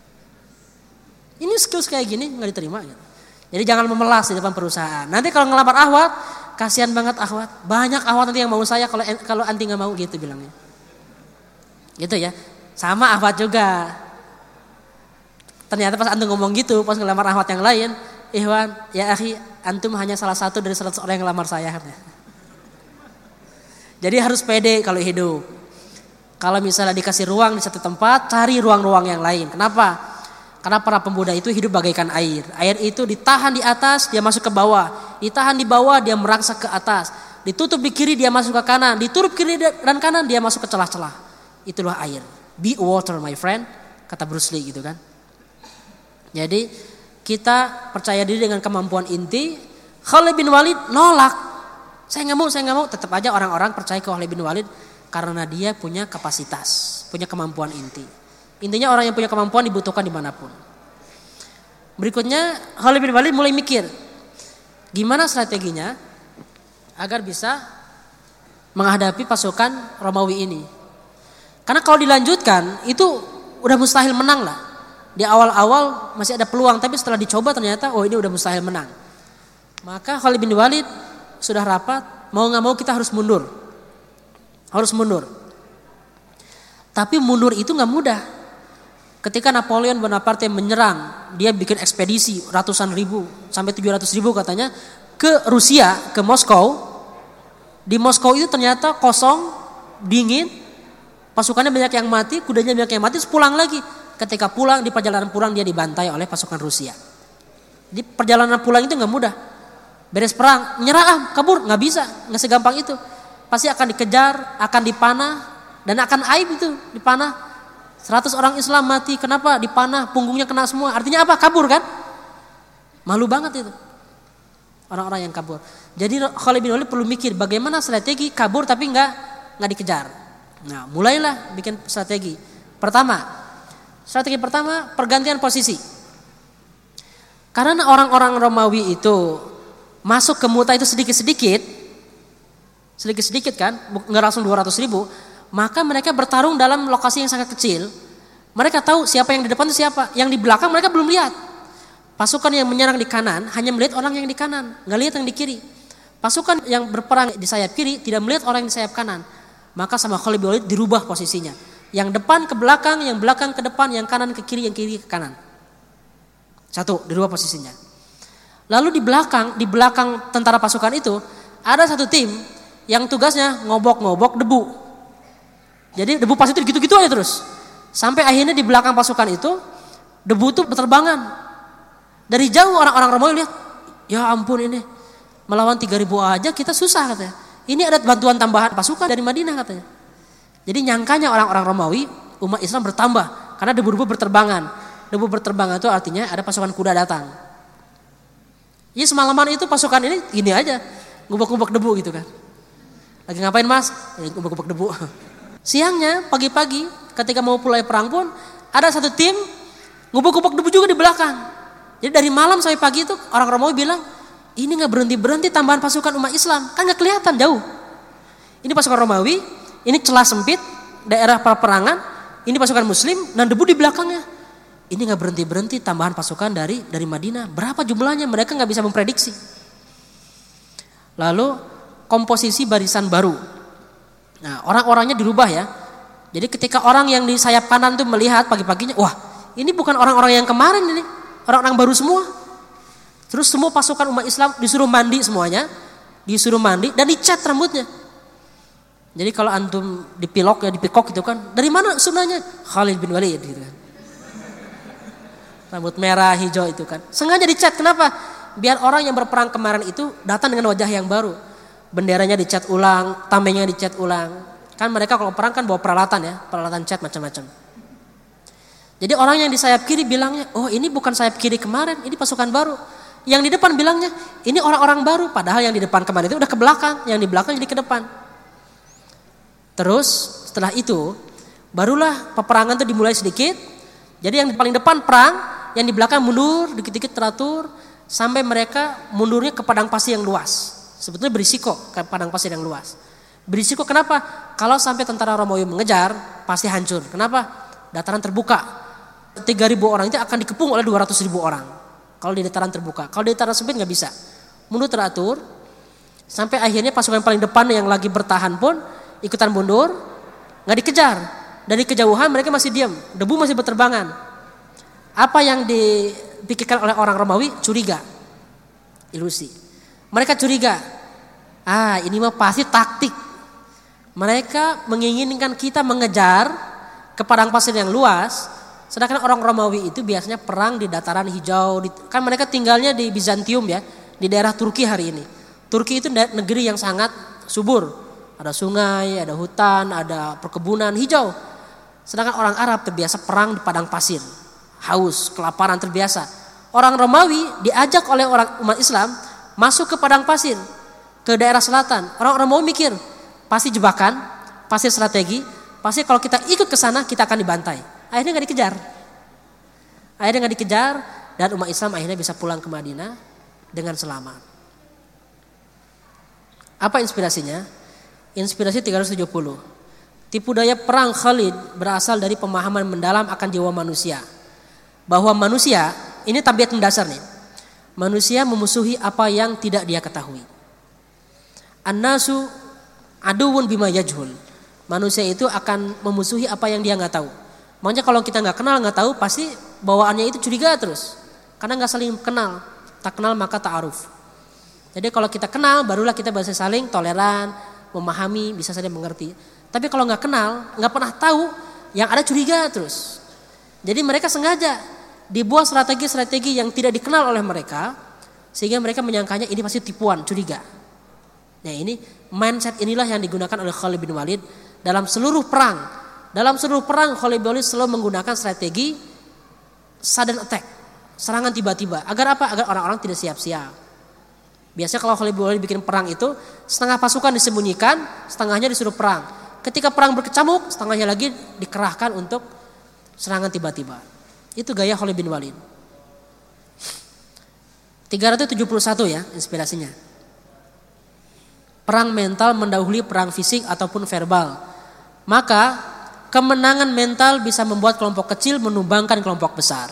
Speaker 1: Ini skills kayak gini nggak diterima gitu. Jadi jangan memelas di depan perusahaan. Nanti kalau ngelamar ahwat, kasihan banget ahwat. Banyak ahwat nanti yang mau saya kalau kalau anti nggak mau gitu bilangnya. Gitu ya. Sama ahwat juga. Ternyata pas antum ngomong gitu, pas ngelamar ahwat yang lain, Ikhwan, ya akhi, antum hanya salah satu dari 100 orang yang lamar saya. Jadi harus pede kalau hidup. Kalau misalnya dikasih ruang di satu tempat, cari ruang-ruang yang lain. Kenapa? Karena para pemuda itu hidup bagaikan air. Air itu ditahan di atas, dia masuk ke bawah. Ditahan di bawah, dia merangsek ke atas. Ditutup di kiri, dia masuk ke kanan. Ditutup kiri dan kanan, dia masuk ke celah-celah. Itulah air. Be water, my friend. Kata Bruce Lee gitu kan. Jadi kita percaya diri dengan kemampuan inti. Khalid bin Walid nolak. Saya nggak mau, saya nggak mau. Tetap aja orang-orang percaya ke Khalid bin Walid karena dia punya kapasitas, punya kemampuan inti. Intinya orang yang punya kemampuan dibutuhkan di mana pun. Berikutnya Khalid bin Walid mulai mikir gimana strateginya agar bisa menghadapi pasukan Romawi ini. Karena kalau dilanjutkan itu udah mustahil menang lah. Di awal-awal masih ada peluang, tapi setelah dicoba ternyata oh ini udah mustahil menang. Maka Khalid bin Walid sudah rapat, mau nggak mau kita harus mundur. Harus mundur. Tapi mundur itu nggak mudah. Ketika Napoleon Bonaparte menyerang, dia bikin ekspedisi ratusan ribu sampai tujuh ratus ribu katanya ke Rusia, ke Moskow. Di Moskow itu ternyata kosong, dingin, pasukannya banyak yang mati, kudanya banyak yang mati, pulang lagi ketika pulang di perjalanan pulang dia dibantai oleh pasukan Rusia. Di perjalanan pulang itu nggak mudah. Beres perang, nyerah ah, kabur, nggak bisa, nggak segampang itu. Pasti akan dikejar, akan dipanah, dan akan aib itu dipanah. 100 orang Islam mati, kenapa dipanah, punggungnya kena semua. Artinya apa? Kabur kan? Malu banget itu. Orang-orang yang kabur. Jadi Khalid bin Walid perlu mikir bagaimana strategi kabur tapi nggak nggak dikejar. Nah, mulailah bikin strategi. Pertama, strategi pertama pergantian posisi. Karena orang-orang Romawi itu masuk ke Muta itu sedikit-sedikit, sedikit-sedikit kan, nggak langsung 200 ribu, maka mereka bertarung dalam lokasi yang sangat kecil. Mereka tahu siapa yang di depan itu siapa, yang di belakang mereka belum lihat. Pasukan yang menyerang di kanan hanya melihat orang yang di kanan, nggak lihat yang di kiri. Pasukan yang berperang di sayap kiri tidak melihat orang yang di sayap kanan. Maka sama Khalid bin Walid dirubah posisinya. Yang depan ke belakang, yang belakang ke depan, yang kanan ke kiri, yang kiri ke kanan. Satu, di dua posisinya. Lalu di belakang, di belakang tentara pasukan itu ada satu tim yang tugasnya ngobok-ngobok debu. Jadi debu pas itu gitu-gitu aja terus. Sampai akhirnya di belakang pasukan itu debu itu berterbangan. Dari jauh orang-orang Romawi lihat, ya ampun ini melawan 3000 aja kita susah katanya. Ini ada bantuan tambahan pasukan dari Madinah katanya. Jadi nyangkanya orang-orang Romawi umat Islam bertambah karena debu-debu berterbangan debu berterbangan itu artinya ada pasukan kuda datang. Ya semalaman itu pasukan ini gini aja, ngubek-ngubek debu gitu kan. Lagi ngapain mas? Ya, ngubek-ngubek debu. Siangnya, pagi-pagi, ketika mau mulai perang pun, ada satu tim ngubek-ngubek debu juga di belakang. Jadi dari malam sampai pagi itu orang Romawi bilang, ini nggak berhenti berhenti tambahan pasukan umat Islam, kan nggak kelihatan jauh. Ini pasukan Romawi, ini celah sempit, daerah peperangan, ini pasukan Muslim, dan debu di belakangnya ini nggak berhenti berhenti tambahan pasukan dari dari Madinah berapa jumlahnya mereka nggak bisa memprediksi lalu komposisi barisan baru nah orang-orangnya dirubah ya jadi ketika orang yang di sayap kanan tuh melihat pagi-paginya wah ini bukan orang-orang yang kemarin ini orang-orang baru semua terus semua pasukan umat Islam disuruh mandi semuanya disuruh mandi dan dicat rambutnya jadi kalau antum dipilok ya dipikok gitu kan dari mana sunahnya Khalid bin Walid gitu kan Rambut merah, hijau itu kan. Sengaja dicat, kenapa? Biar orang yang berperang kemarin itu datang dengan wajah yang baru. Benderanya dicat ulang, tamengnya dicat ulang. Kan mereka kalau perang kan bawa peralatan ya, peralatan cat macam-macam. Jadi orang yang di sayap kiri bilangnya, oh ini bukan sayap kiri kemarin, ini pasukan baru. Yang di depan bilangnya, ini orang-orang baru. Padahal yang di depan kemarin itu udah ke belakang, yang di belakang jadi ke depan. Terus setelah itu, barulah peperangan itu dimulai sedikit. Jadi yang paling depan perang, yang di belakang mundur dikit-dikit teratur sampai mereka mundurnya ke padang pasir yang luas. Sebetulnya berisiko ke padang pasir yang luas. Berisiko kenapa? Kalau sampai tentara Romawi mengejar pasti hancur. Kenapa? Dataran terbuka. 3000 orang itu akan dikepung oleh 200 ribu orang. Kalau di dataran terbuka. Kalau di dataran sempit nggak bisa. Mundur teratur. Sampai akhirnya pasukan paling depan yang lagi bertahan pun ikutan mundur. nggak dikejar. Dari kejauhan mereka masih diam. Debu masih berterbangan apa yang dipikirkan oleh orang Romawi? Curiga. Ilusi. Mereka curiga. Ah, ini mah pasti taktik. Mereka menginginkan kita mengejar ke padang pasir yang luas, sedangkan orang Romawi itu biasanya perang di dataran hijau. Kan mereka tinggalnya di Bizantium ya, di daerah Turki hari ini. Turki itu negeri yang sangat subur. Ada sungai, ada hutan, ada perkebunan hijau. Sedangkan orang Arab terbiasa perang di padang pasir haus, kelaparan terbiasa. Orang Romawi diajak oleh orang umat Islam masuk ke padang pasir, ke daerah selatan. Orang Romawi mikir, pasti jebakan, pasti strategi, pasti kalau kita ikut ke sana kita akan dibantai. Akhirnya nggak dikejar. Akhirnya nggak dikejar dan umat Islam akhirnya bisa pulang ke Madinah dengan selamat. Apa inspirasinya? Inspirasi 370. Tipu daya perang Khalid berasal dari pemahaman mendalam akan jiwa manusia bahwa manusia ini tabiat mendasar nih. Manusia memusuhi apa yang tidak dia ketahui. An-nasu aduun bima yajhul. Manusia itu akan memusuhi apa yang dia nggak tahu. Makanya kalau kita nggak kenal nggak tahu pasti bawaannya itu curiga terus. Karena nggak saling kenal. Tak kenal maka ta'aruf. Jadi kalau kita kenal barulah kita bisa saling toleran, memahami, bisa saling mengerti. Tapi kalau nggak kenal, nggak pernah tahu, yang ada curiga terus. Jadi mereka sengaja dibuat strategi-strategi yang tidak dikenal oleh mereka sehingga mereka menyangkanya ini pasti tipuan, curiga. Nah ini mindset inilah yang digunakan oleh Khalid bin Walid dalam seluruh perang Dalam seluruh perang Khalid bin Walid selalu menggunakan strategi sudden attack, serangan tiba-tiba. Agar apa? Agar orang-orang tidak siap-siap. Biasanya kalau Khalid bin Walid bikin perang itu setengah pasukan disembunyikan, setengahnya disuruh perang. Ketika perang berkecamuk, setengahnya lagi dikerahkan untuk serangan tiba-tiba. Itu gaya Khalid bin Walid. 371 ya inspirasinya. Perang mental mendahului perang fisik ataupun verbal. Maka kemenangan mental bisa membuat kelompok kecil menumbangkan kelompok besar.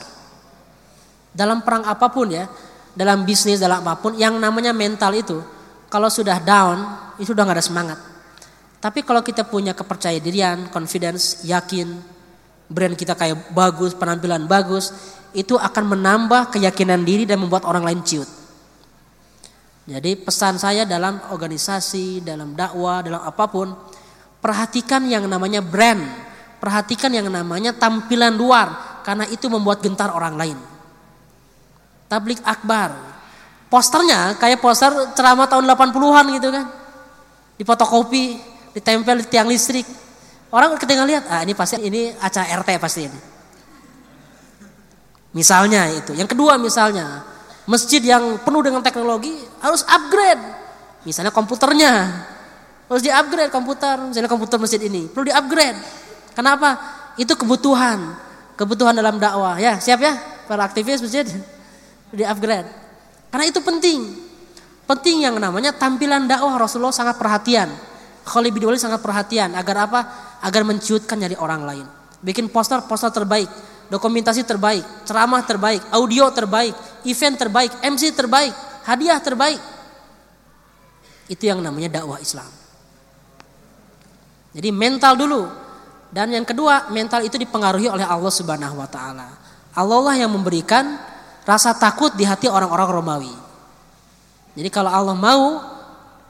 Speaker 1: Dalam perang apa pun ya, dalam bisnis, dalam apa pun, yang namanya mental itu, kalau sudah down, itu udah gak ada semangat. Tapi kalau kita punya kepercayaan dirian, confidence, yakin, brand kita kayak bagus, penampilan bagus, itu akan menambah keyakinan diri dan membuat orang lain ciut. Jadi pesan saya dalam organisasi, dalam dakwah, dalam apa pun, perhatikan yang namanya brand, perhatikan yang namanya tampilan luar, karena itu membuat gentar orang lain. Tablik akbar, posternya kayak poster ceramah tahun 80-an gitu kan, di fotokopi, ditempel di tiang listrik. Orang ketika lihat, ah ini pasti ini acara RT pasti ini. Misalnya itu. Yang kedua misalnya, Masjid yang penuh dengan teknologi harus upgrade. Misalnya komputernya. Harus di-upgrade komputer. Misalnya komputer masjid ini. Perlu di-upgrade. Kenapa? Itu kebutuhan. Kebutuhan dalam dakwah. Ya siap ya para aktivis masjid. <laughs> Di-upgrade. Karena itu penting. Penting yang namanya tampilan dakwah Rasulullah sangat perhatian. Khalid bin Walid sangat perhatian. Agar apa? Agar menciutkan dari orang lain. Bikin poster-poster terbaik dokumentasi terbaik, ceramah terbaik, audio terbaik, event terbaik, MC terbaik, hadiah terbaik. Itu yang namanya dakwah Islam. Jadi mental dulu. Dan yang kedua, mental itu dipengaruhi oleh Allah Subhanahu wa taala. Allah lah yang memberikan rasa takut di hati orang-orang Romawi. Jadi kalau Allah mau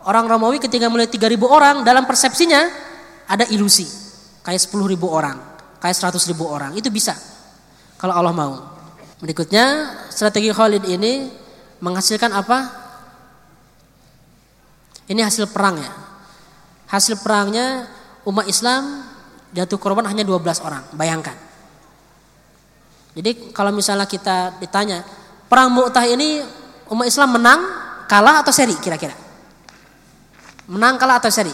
Speaker 1: orang Romawi ketika melihat 3000 orang dalam persepsinya ada ilusi. Kayak 10.000 orang, kayak 100.000 orang, itu bisa kalau Allah mau. Berikutnya strategi Khalid ini menghasilkan apa? Ini hasil perang ya. Hasil perangnya umat Islam jatuh korban hanya 12 orang, bayangkan. Jadi kalau misalnya kita ditanya, perang Mu'tah ini umat Islam menang, kalah atau seri kira-kira? Menang, kalah atau seri?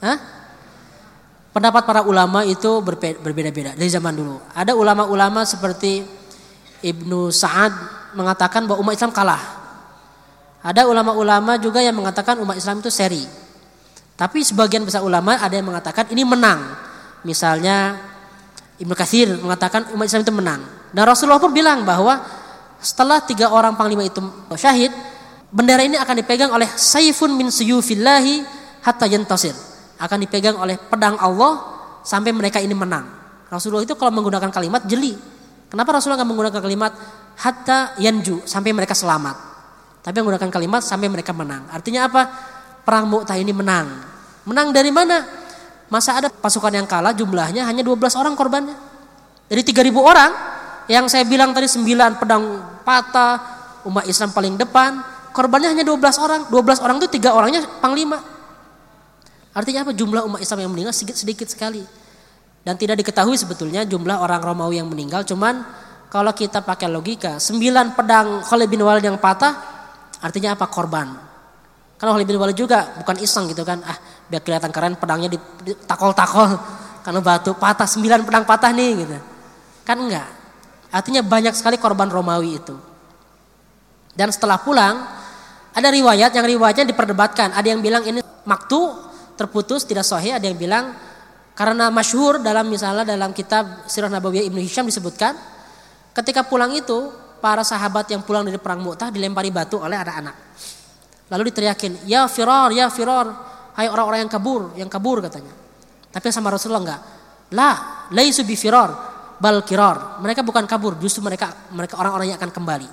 Speaker 1: Hah? Pendapat para ulama itu berbeda-beda dari zaman dulu. Ada ulama-ulama seperti Ibnu Sa'ad mengatakan bahwa umat Islam kalah. Ada ulama-ulama juga yang mengatakan umat Islam itu seri. Tapi sebagian besar ulama ada yang mengatakan ini menang. Misalnya Ibnu Katsir mengatakan umat Islam itu menang. Dan Rasulullah pun bilang bahwa setelah tiga orang panglima itu syahid, bendera ini akan dipegang oleh saifun min suyufillahi hatta yantasir akan dipegang oleh pedang Allah sampai mereka ini menang. Rasulullah itu kalau menggunakan kalimat jeli. Kenapa Rasulullah nggak menggunakan kalimat hatta yanju sampai mereka selamat. Tapi menggunakan kalimat sampai mereka menang. Artinya apa? Perang Mu'tah ini menang. Menang dari mana? Masa ada pasukan yang kalah jumlahnya hanya 12 orang korbannya. Dari 3000 orang yang saya bilang tadi 9 pedang patah, umat Islam paling depan, korbannya hanya 12 orang. 12 orang itu tiga orangnya panglima. Artinya apa? Jumlah umat Islam yang meninggal sedikit, sedikit sekali. Dan tidak diketahui sebetulnya jumlah orang Romawi yang meninggal. Cuman kalau kita pakai logika, sembilan pedang Khalid bin Walid yang patah, artinya apa? Korban. Karena Khalid bin Walid juga bukan iseng gitu kan. Ah, biar kelihatan keren pedangnya ditakol-takol. Karena batu patah, sembilan pedang patah nih gitu. Kan enggak. Artinya banyak sekali korban Romawi itu. Dan setelah pulang, ada riwayat yang riwayatnya diperdebatkan. Ada yang bilang ini maktu terputus tidak sahih ada yang bilang karena masyhur dalam misalnya dalam kitab Sirah Nabawiyah Ibnu Hisham disebutkan ketika pulang itu para sahabat yang pulang dari perang Mu'tah dilempari batu oleh anak-anak. Lalu diteriakin, "Ya Firar, ya Firar, hai orang-orang yang kabur, yang kabur katanya." Tapi sama Rasulullah enggak. La, laisu bi firar, bal kirar. Mereka bukan kabur, justru mereka mereka orang-orang yang akan kembali.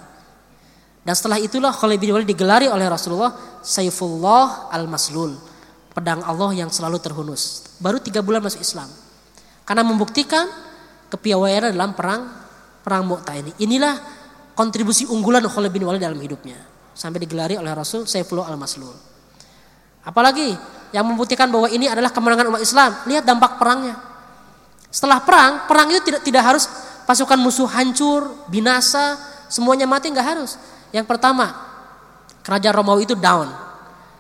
Speaker 1: Dan setelah itulah Khalid bin Walid digelari oleh Rasulullah Saifullah al-Maslul pedang Allah yang selalu terhunus. Baru tiga bulan masuk Islam. Karena membuktikan kepiawaian dalam perang perang Mu'tah ini. Inilah kontribusi unggulan Khalid bin Walid dalam hidupnya. Sampai digelari oleh Rasul Saifullah al-Maslul. Apalagi yang membuktikan bahwa ini adalah kemenangan umat Islam. Lihat dampak perangnya. Setelah perang, perang itu tidak tidak harus pasukan musuh hancur, binasa, semuanya mati nggak harus. Yang pertama, kerajaan Romawi itu down.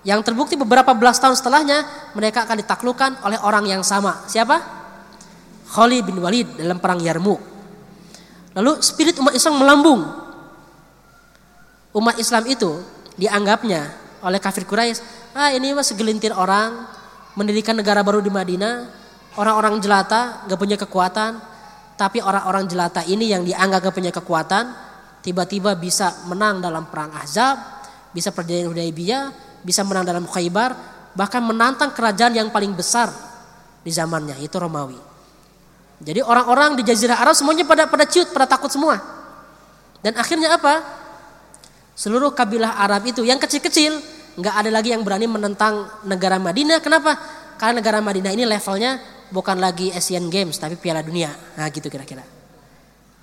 Speaker 1: Yang terbukti beberapa belas tahun setelahnya mereka akan ditaklukkan oleh orang yang sama. Siapa? Khalid bin Walid dalam perang Yarmuk. Lalu spirit umat Islam melambung. Umat Islam itu dianggapnya oleh kafir Quraisy, ah ini mah segelintir orang mendirikan negara baru di Madinah, orang-orang jelata gak punya kekuatan, tapi orang-orang jelata ini yang dianggap gak punya kekuatan, tiba-tiba bisa menang dalam perang Ahzab, bisa perjanjian Hudaybiyah, bisa menang dalam Khaybar, bahkan menantang kerajaan yang paling besar di zamannya, itu Romawi. Jadi orang-orang di Jazirah Arab semuanya pada pada ciut, pada takut semua. Dan akhirnya apa? Seluruh kabilah Arab itu yang kecil-kecil nggak ada lagi yang berani menentang negara Madinah. Kenapa? Karena negara Madinah ini levelnya bukan lagi Asian Games tapi Piala Dunia. Nah gitu kira-kira.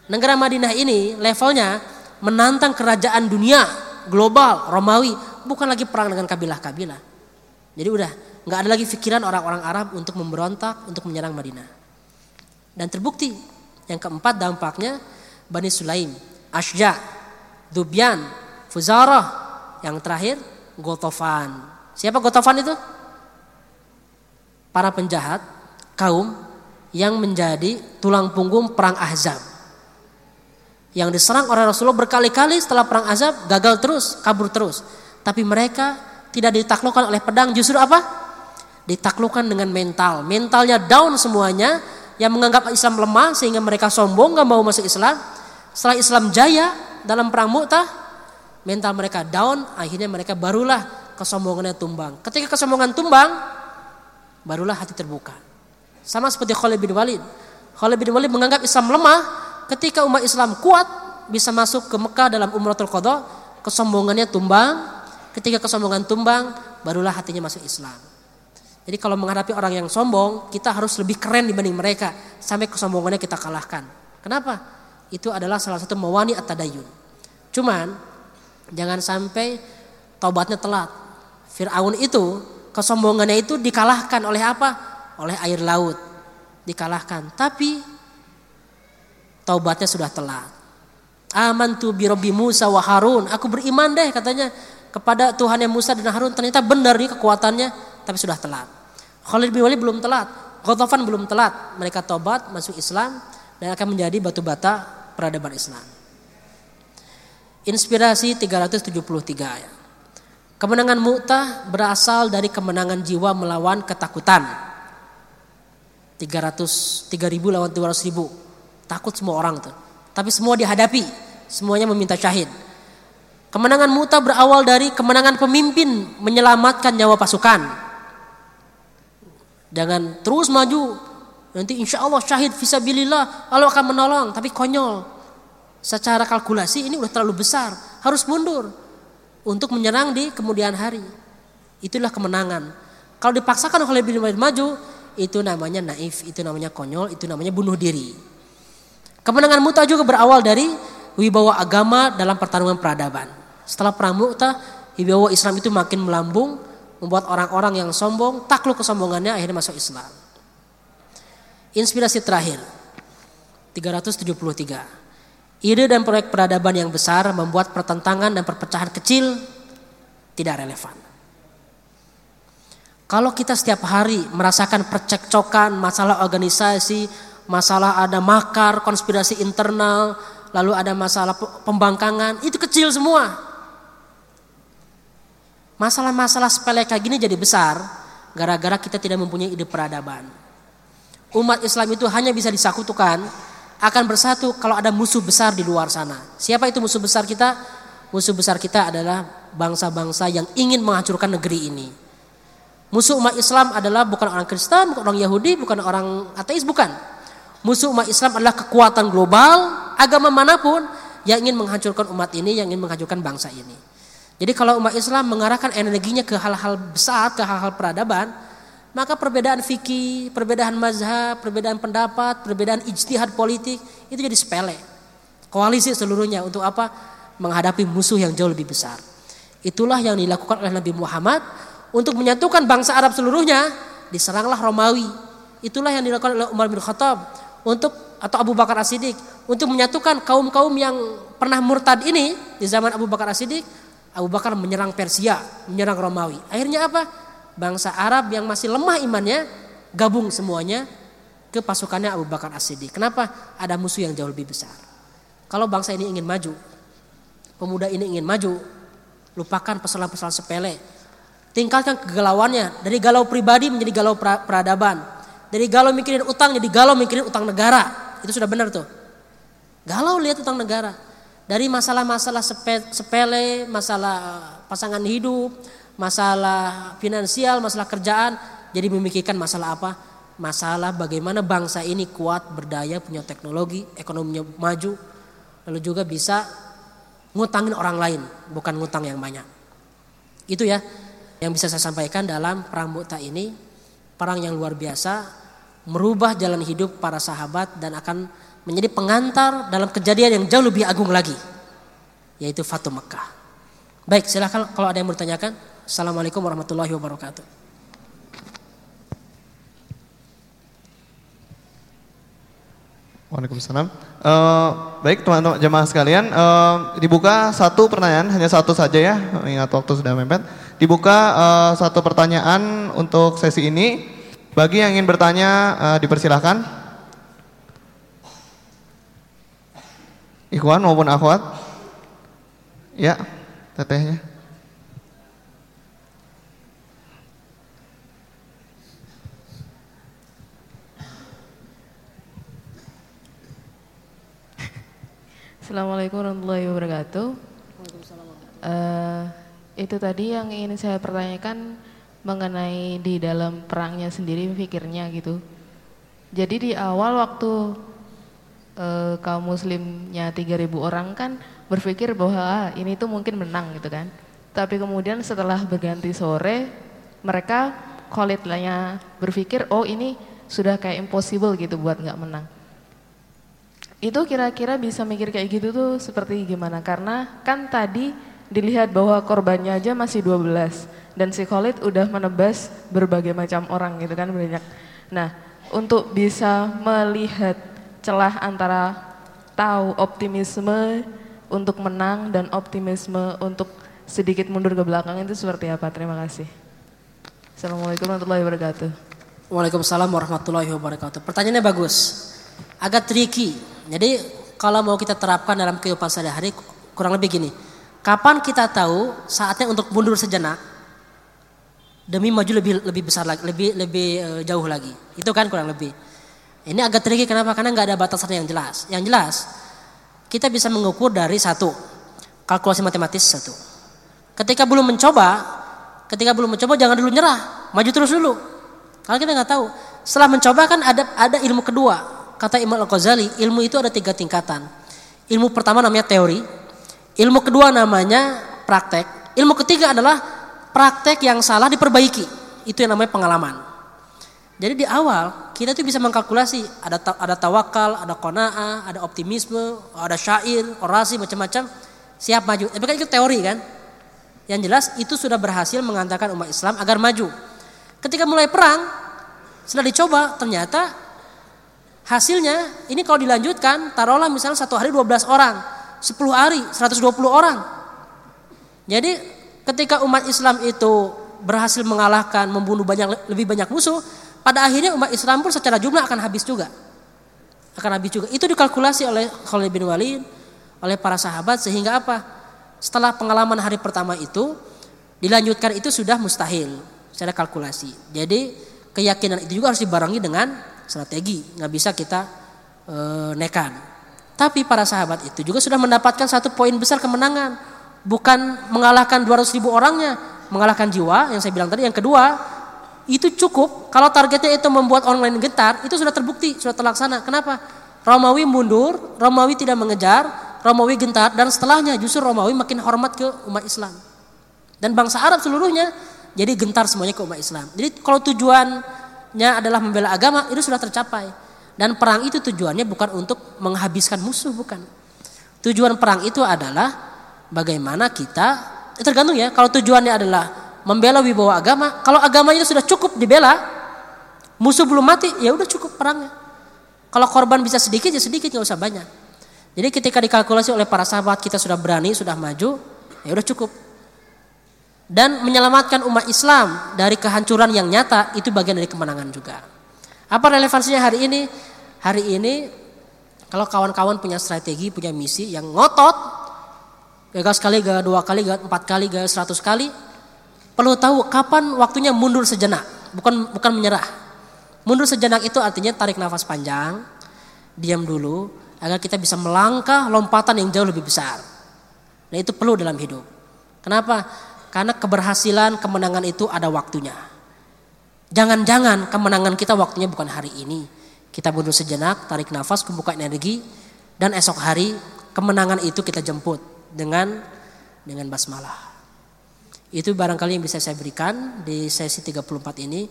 Speaker 1: Negara Madinah ini levelnya menantang kerajaan dunia global Romawi, bukan lagi perang dengan kabilah-kabilah. Jadi udah nggak ada lagi pikiran orang-orang Arab untuk memberontak untuk menyerang Madinah. Dan terbukti yang keempat dampaknya Bani Sulaim, Ashja, Dubyan, Fuzarah, yang terakhir Gotofan. Siapa Gotofan itu? Para penjahat kaum yang menjadi tulang punggung perang Ahzab. Yang diserang oleh Rasulullah berkali-kali setelah perang Ahzab gagal terus, kabur terus. Tapi mereka tidak ditaklukkan oleh pedang, justru apa? Ditaklukkan dengan mental. Mentalnya down semuanya, yang menganggap Islam lemah sehingga mereka sombong gak mau masuk Islam. Setelah Islam jaya dalam perang Mu'tah, mental mereka down, akhirnya mereka barulah kesombongannya tumbang. Ketika kesombongan tumbang, barulah hati terbuka. Sama seperti Khalid bin Walid. Khalid bin Walid menganggap Islam lemah, ketika umat Islam kuat bisa masuk ke Mekah dalam Umratul Qadha, kesombongannya tumbang. Ketika kesombongan tumbang, barulah hatinya masuk Islam. Jadi kalau menghadapi orang yang sombong, kita harus lebih keren dibanding mereka sampai kesombongannya kita kalahkan. Kenapa? Itu adalah salah satu mewani at-tadayun. Cuman jangan sampai taubatnya telat. Firaun itu kesombongannya itu dikalahkan oleh apa? Oleh air laut. Dikalahkan. Tapi taubatnya sudah telat. Amantu bi Rabbi Musa wa Harun. Aku beriman deh katanya kepada Tuhan yang Musa dan Harun. Ternyata benar nih kekuatannya, tapi sudah telat. Khalid bin Walid belum telat, Ghatafan belum telat. Mereka tobat, masuk Islam dan akan menjadi batu bata peradaban Islam. Inspirasi 373 ya. Kemenangan Mu'tah berasal dari kemenangan jiwa melawan ketakutan. 300 3000 lawan 200 ribu. Takut semua orang tuh. Tapi semua dihadapi, semuanya meminta syahid. Kemenangan Mu'tah berawal dari kemenangan pemimpin menyelamatkan nyawa pasukan. Jangan terus maju. Nanti insya Allah syahid visabilillah. Allah akan menolong. Tapi konyol. Secara kalkulasi ini udah terlalu besar. Harus mundur. Untuk menyerang di kemudian hari. Itulah kemenangan. Kalau dipaksakan oleh bin maju. Itu namanya naif. Itu namanya konyol. Itu namanya bunuh diri. Kemenangan Mu'tah juga berawal dari wibawa agama dalam pertarungan peradaban. Setelah perang Mu'tah, wibawa Islam itu makin melambung membuat orang-orang yang sombong takluk kesombongannya akhirnya masuk Islam. Inspirasi terakhir 373. Ide dan proyek peradaban yang besar membuat pertentangan dan perpecahan kecil tidak relevan. Kalau kita setiap hari merasakan percekcokan, masalah organisasi, masalah ada makar, konspirasi internal, lalu ada masalah pembangkangan, itu kecil semua. Masalah-masalah sepele kayak gini jadi besar gara-gara kita tidak mempunyai ide peradaban. Umat Islam itu hanya bisa disakutukan akan bersatu kalau ada musuh besar di luar sana. Siapa itu musuh besar kita? Musuh besar kita adalah bangsa-bangsa yang ingin menghancurkan negeri ini. Musuh umat Islam adalah bukan orang Kristen, bukan orang Yahudi, bukan orang ateis, bukan. Musuh umat Islam adalah kekuatan global, agama mana pun yang ingin menghancurkan umat ini, yang ingin menghancurkan bangsa ini. Jadi kalau umat Islam mengarahkan energinya ke hal-hal besar, ke hal-hal peradaban, maka perbedaan fikih, perbedaan mazhab, perbedaan pendapat, perbedaan ijtihad politik itu jadi sepele. Koalisi seluruhnya untuk apa? Menghadapi musuh yang jauh lebih besar. Itulah yang dilakukan oleh Nabi Muhammad untuk menyatukan bangsa Arab seluruhnya. Diseranglah Romawi. Itulah yang dilakukan oleh Umar bin Khattab untuk atau Abu Bakar As-Siddiq untuk menyatukan kaum-kaum yang pernah murtad ini di zaman Abu Bakar As-Siddiq. Abu Bakar menyerang Persia, menyerang Romawi. Akhirnya apa? Bangsa Arab yang masih lemah imannya gabung semuanya ke pasukannya Abu Bakar As-Siddiq. Kenapa? Ada musuh yang jauh lebih besar. Kalau bangsa ini ingin maju, pemuda ini ingin maju, lupakan persoalan-persoalan sepele. Tingkatkan kegalauannya dari galau pribadi menjadi galau peradaban. Dari galau mikirin utang jadi galau mikirin utang negara. Itu sudah benar tuh. Galau lihat utang negara. Dari masalah-masalah sepele, masalah pasangan hidup, masalah finansial, masalah kerjaan, jadi memikirkan masalah apa? Masalah bagaimana bangsa ini kuat, berdaya, punya teknologi, ekonominya maju, lalu juga bisa ngutangin orang lain, bukan ngutang yang banyak. Itu ya yang bisa saya sampaikan dalam perang Mu'tah ini, perang yang luar biasa, merubah jalan hidup para sahabat dan akan menjadi pengantar dalam kejadian yang jauh lebih agung lagi yaitu Fatu Mekah. Baik, silahkan kalau ada yang bertanyakan. Assalamualaikum warahmatullahi wabarakatuh.
Speaker 2: Waalaikumsalam. Uh, baik teman-teman jemaah sekalian, uh, dibuka satu pertanyaan, hanya satu saja ya, ingat waktu sudah mepet. Dibuka uh, satu pertanyaan untuk sesi ini. Bagi yang ingin bertanya, uh, dipersilahkan. Ikhwan maupun akhwat? Ya, tetehnya.
Speaker 3: Assalamualaikum warahmatullahi wabarakatuh. Uh, itu tadi yang ingin saya pertanyakan mengenai di dalam perangnya sendiri pikirnya gitu. Jadi di awal waktu e, kaum muslimnya 3000 orang kan berpikir bahwa ah, ini tuh mungkin menang gitu kan. Tapi kemudian setelah berganti sore mereka kolitnya berpikir oh ini sudah kayak impossible gitu buat nggak menang. Itu kira-kira bisa mikir kayak gitu tuh seperti gimana? Karena kan tadi dilihat bahwa korbannya aja masih 12 dan si Khalid udah menebas berbagai macam orang gitu kan banyak. Nah, untuk bisa melihat celah antara tahu optimisme untuk menang dan optimisme untuk sedikit mundur ke belakang itu seperti apa? Terima kasih. Assalamualaikum warahmatullahi wabarakatuh.
Speaker 1: Waalaikumsalam warahmatullahi wabarakatuh. Pertanyaannya bagus, agak tricky. Jadi kalau mau kita terapkan dalam kehidupan sehari-hari kurang lebih gini. Kapan kita tahu saatnya untuk mundur sejenak demi maju lebih lebih besar lagi, lebih lebih uh, jauh lagi. Itu kan kurang lebih. Ini agak tricky kenapa? Karena nggak ada batasan yang jelas. Yang jelas kita bisa mengukur dari satu kalkulasi matematis satu. Ketika belum mencoba, ketika belum mencoba jangan dulu nyerah, maju terus dulu. Kalau kita nggak tahu, setelah mencoba kan ada ada ilmu kedua. Kata Imam Al Ghazali, ilmu itu ada tiga tingkatan. Ilmu pertama namanya teori, ilmu kedua namanya praktek, ilmu ketiga adalah praktek yang salah diperbaiki. Itu yang namanya pengalaman. Jadi di awal kita tuh bisa mengkalkulasi ada ada tawakal, ada kona'ah, ada optimisme, ada syair, orasi macam-macam siap maju. Tapi kan itu teori kan. Yang jelas itu sudah berhasil mengantarkan umat Islam agar maju. Ketika mulai perang, setelah dicoba ternyata hasilnya ini kalau dilanjutkan taruhlah misalnya satu hari 12 orang, 10 hari 120 orang. Jadi ketika umat Islam itu berhasil mengalahkan, membunuh banyak lebih banyak musuh, pada akhirnya umat Islam pun secara jumlah akan habis juga. Akan habis juga. Itu dikalkulasi oleh Khalid bin Walid, oleh para sahabat sehingga apa? Setelah pengalaman hari pertama itu dilanjutkan itu sudah mustahil secara kalkulasi. Jadi keyakinan itu juga harus dibarengi dengan strategi, nggak bisa kita e, nekan. Tapi para sahabat itu juga sudah mendapatkan satu poin besar kemenangan, bukan mengalahkan 200 ribu orangnya, mengalahkan jiwa yang saya bilang tadi. Yang kedua, itu cukup kalau targetnya itu membuat orang lain gentar itu sudah terbukti sudah terlaksana. Kenapa? Romawi mundur Romawi tidak mengejar Romawi gentar dan setelahnya justru Romawi makin hormat ke umat Islam. Dan bangsa Arab seluruhnya jadi gentar semuanya ke umat Islam. Jadi kalau tujuannya adalah membela agama itu sudah tercapai dan perang itu tujuannya bukan untuk menghabiskan musuh bukan tujuan perang itu adalah bagaimana kita tergantung ya kalau tujuannya adalah membela wibawa agama. Kalau agamanya sudah cukup dibela, Musuh belum mati, ya udah cukup perangnya. Kalau korban bisa sedikit ya sedikit nggak usah banyak. Jadi ketika dikalkulasi oleh para sahabat kita sudah berani, sudah maju, ya udah cukup. Dan menyelamatkan umat Islam dari kehancuran yang nyata itu bagian dari kemenangan juga. Apa relevansinya hari ini? Hari ini kalau kawan-kawan punya strategi, punya misi yang ngotot, gagal sekali, gagal dua kali, gagal empat kali, gagal seratus kali, perlu tahu kapan waktunya mundur sejenak, bukan bukan menyerah. Mundur sejenak itu artinya tarik nafas panjang, diam dulu, agar kita bisa melangkah lompatan yang jauh lebih besar. Dan itu perlu dalam hidup. Kenapa? Karena keberhasilan, kemenangan itu ada waktunya. Jangan-jangan kemenangan kita waktunya bukan hari ini. Kita mundur sejenak, tarik nafas, membuka energi, dan esok hari kemenangan itu kita jemput dengan dengan basmalah. Itu barangkali yang bisa saya berikan di sesi 34 ini.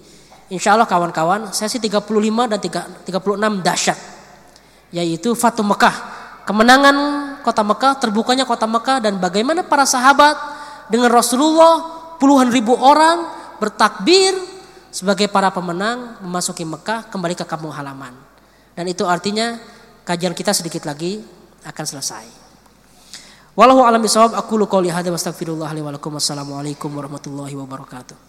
Speaker 1: Insya Allah kawan-kawan, sesi 35 dan 36 dahsyat yaitu Fatu Mekah. Kemenangan kota Mekah, terbukanya kota Mekah dan bagaimana para sahabat dengan Rasulullah puluhan ribu orang bertakbir sebagai para pemenang memasuki Mekah kembali ke kampung halaman. Dan itu artinya kajian kita sedikit lagi akan selesai. Wallahu a'lam bishawab. Aku lu hadza wastaghfirullah li wa lakum. Warahmatullahi wabarakatuh.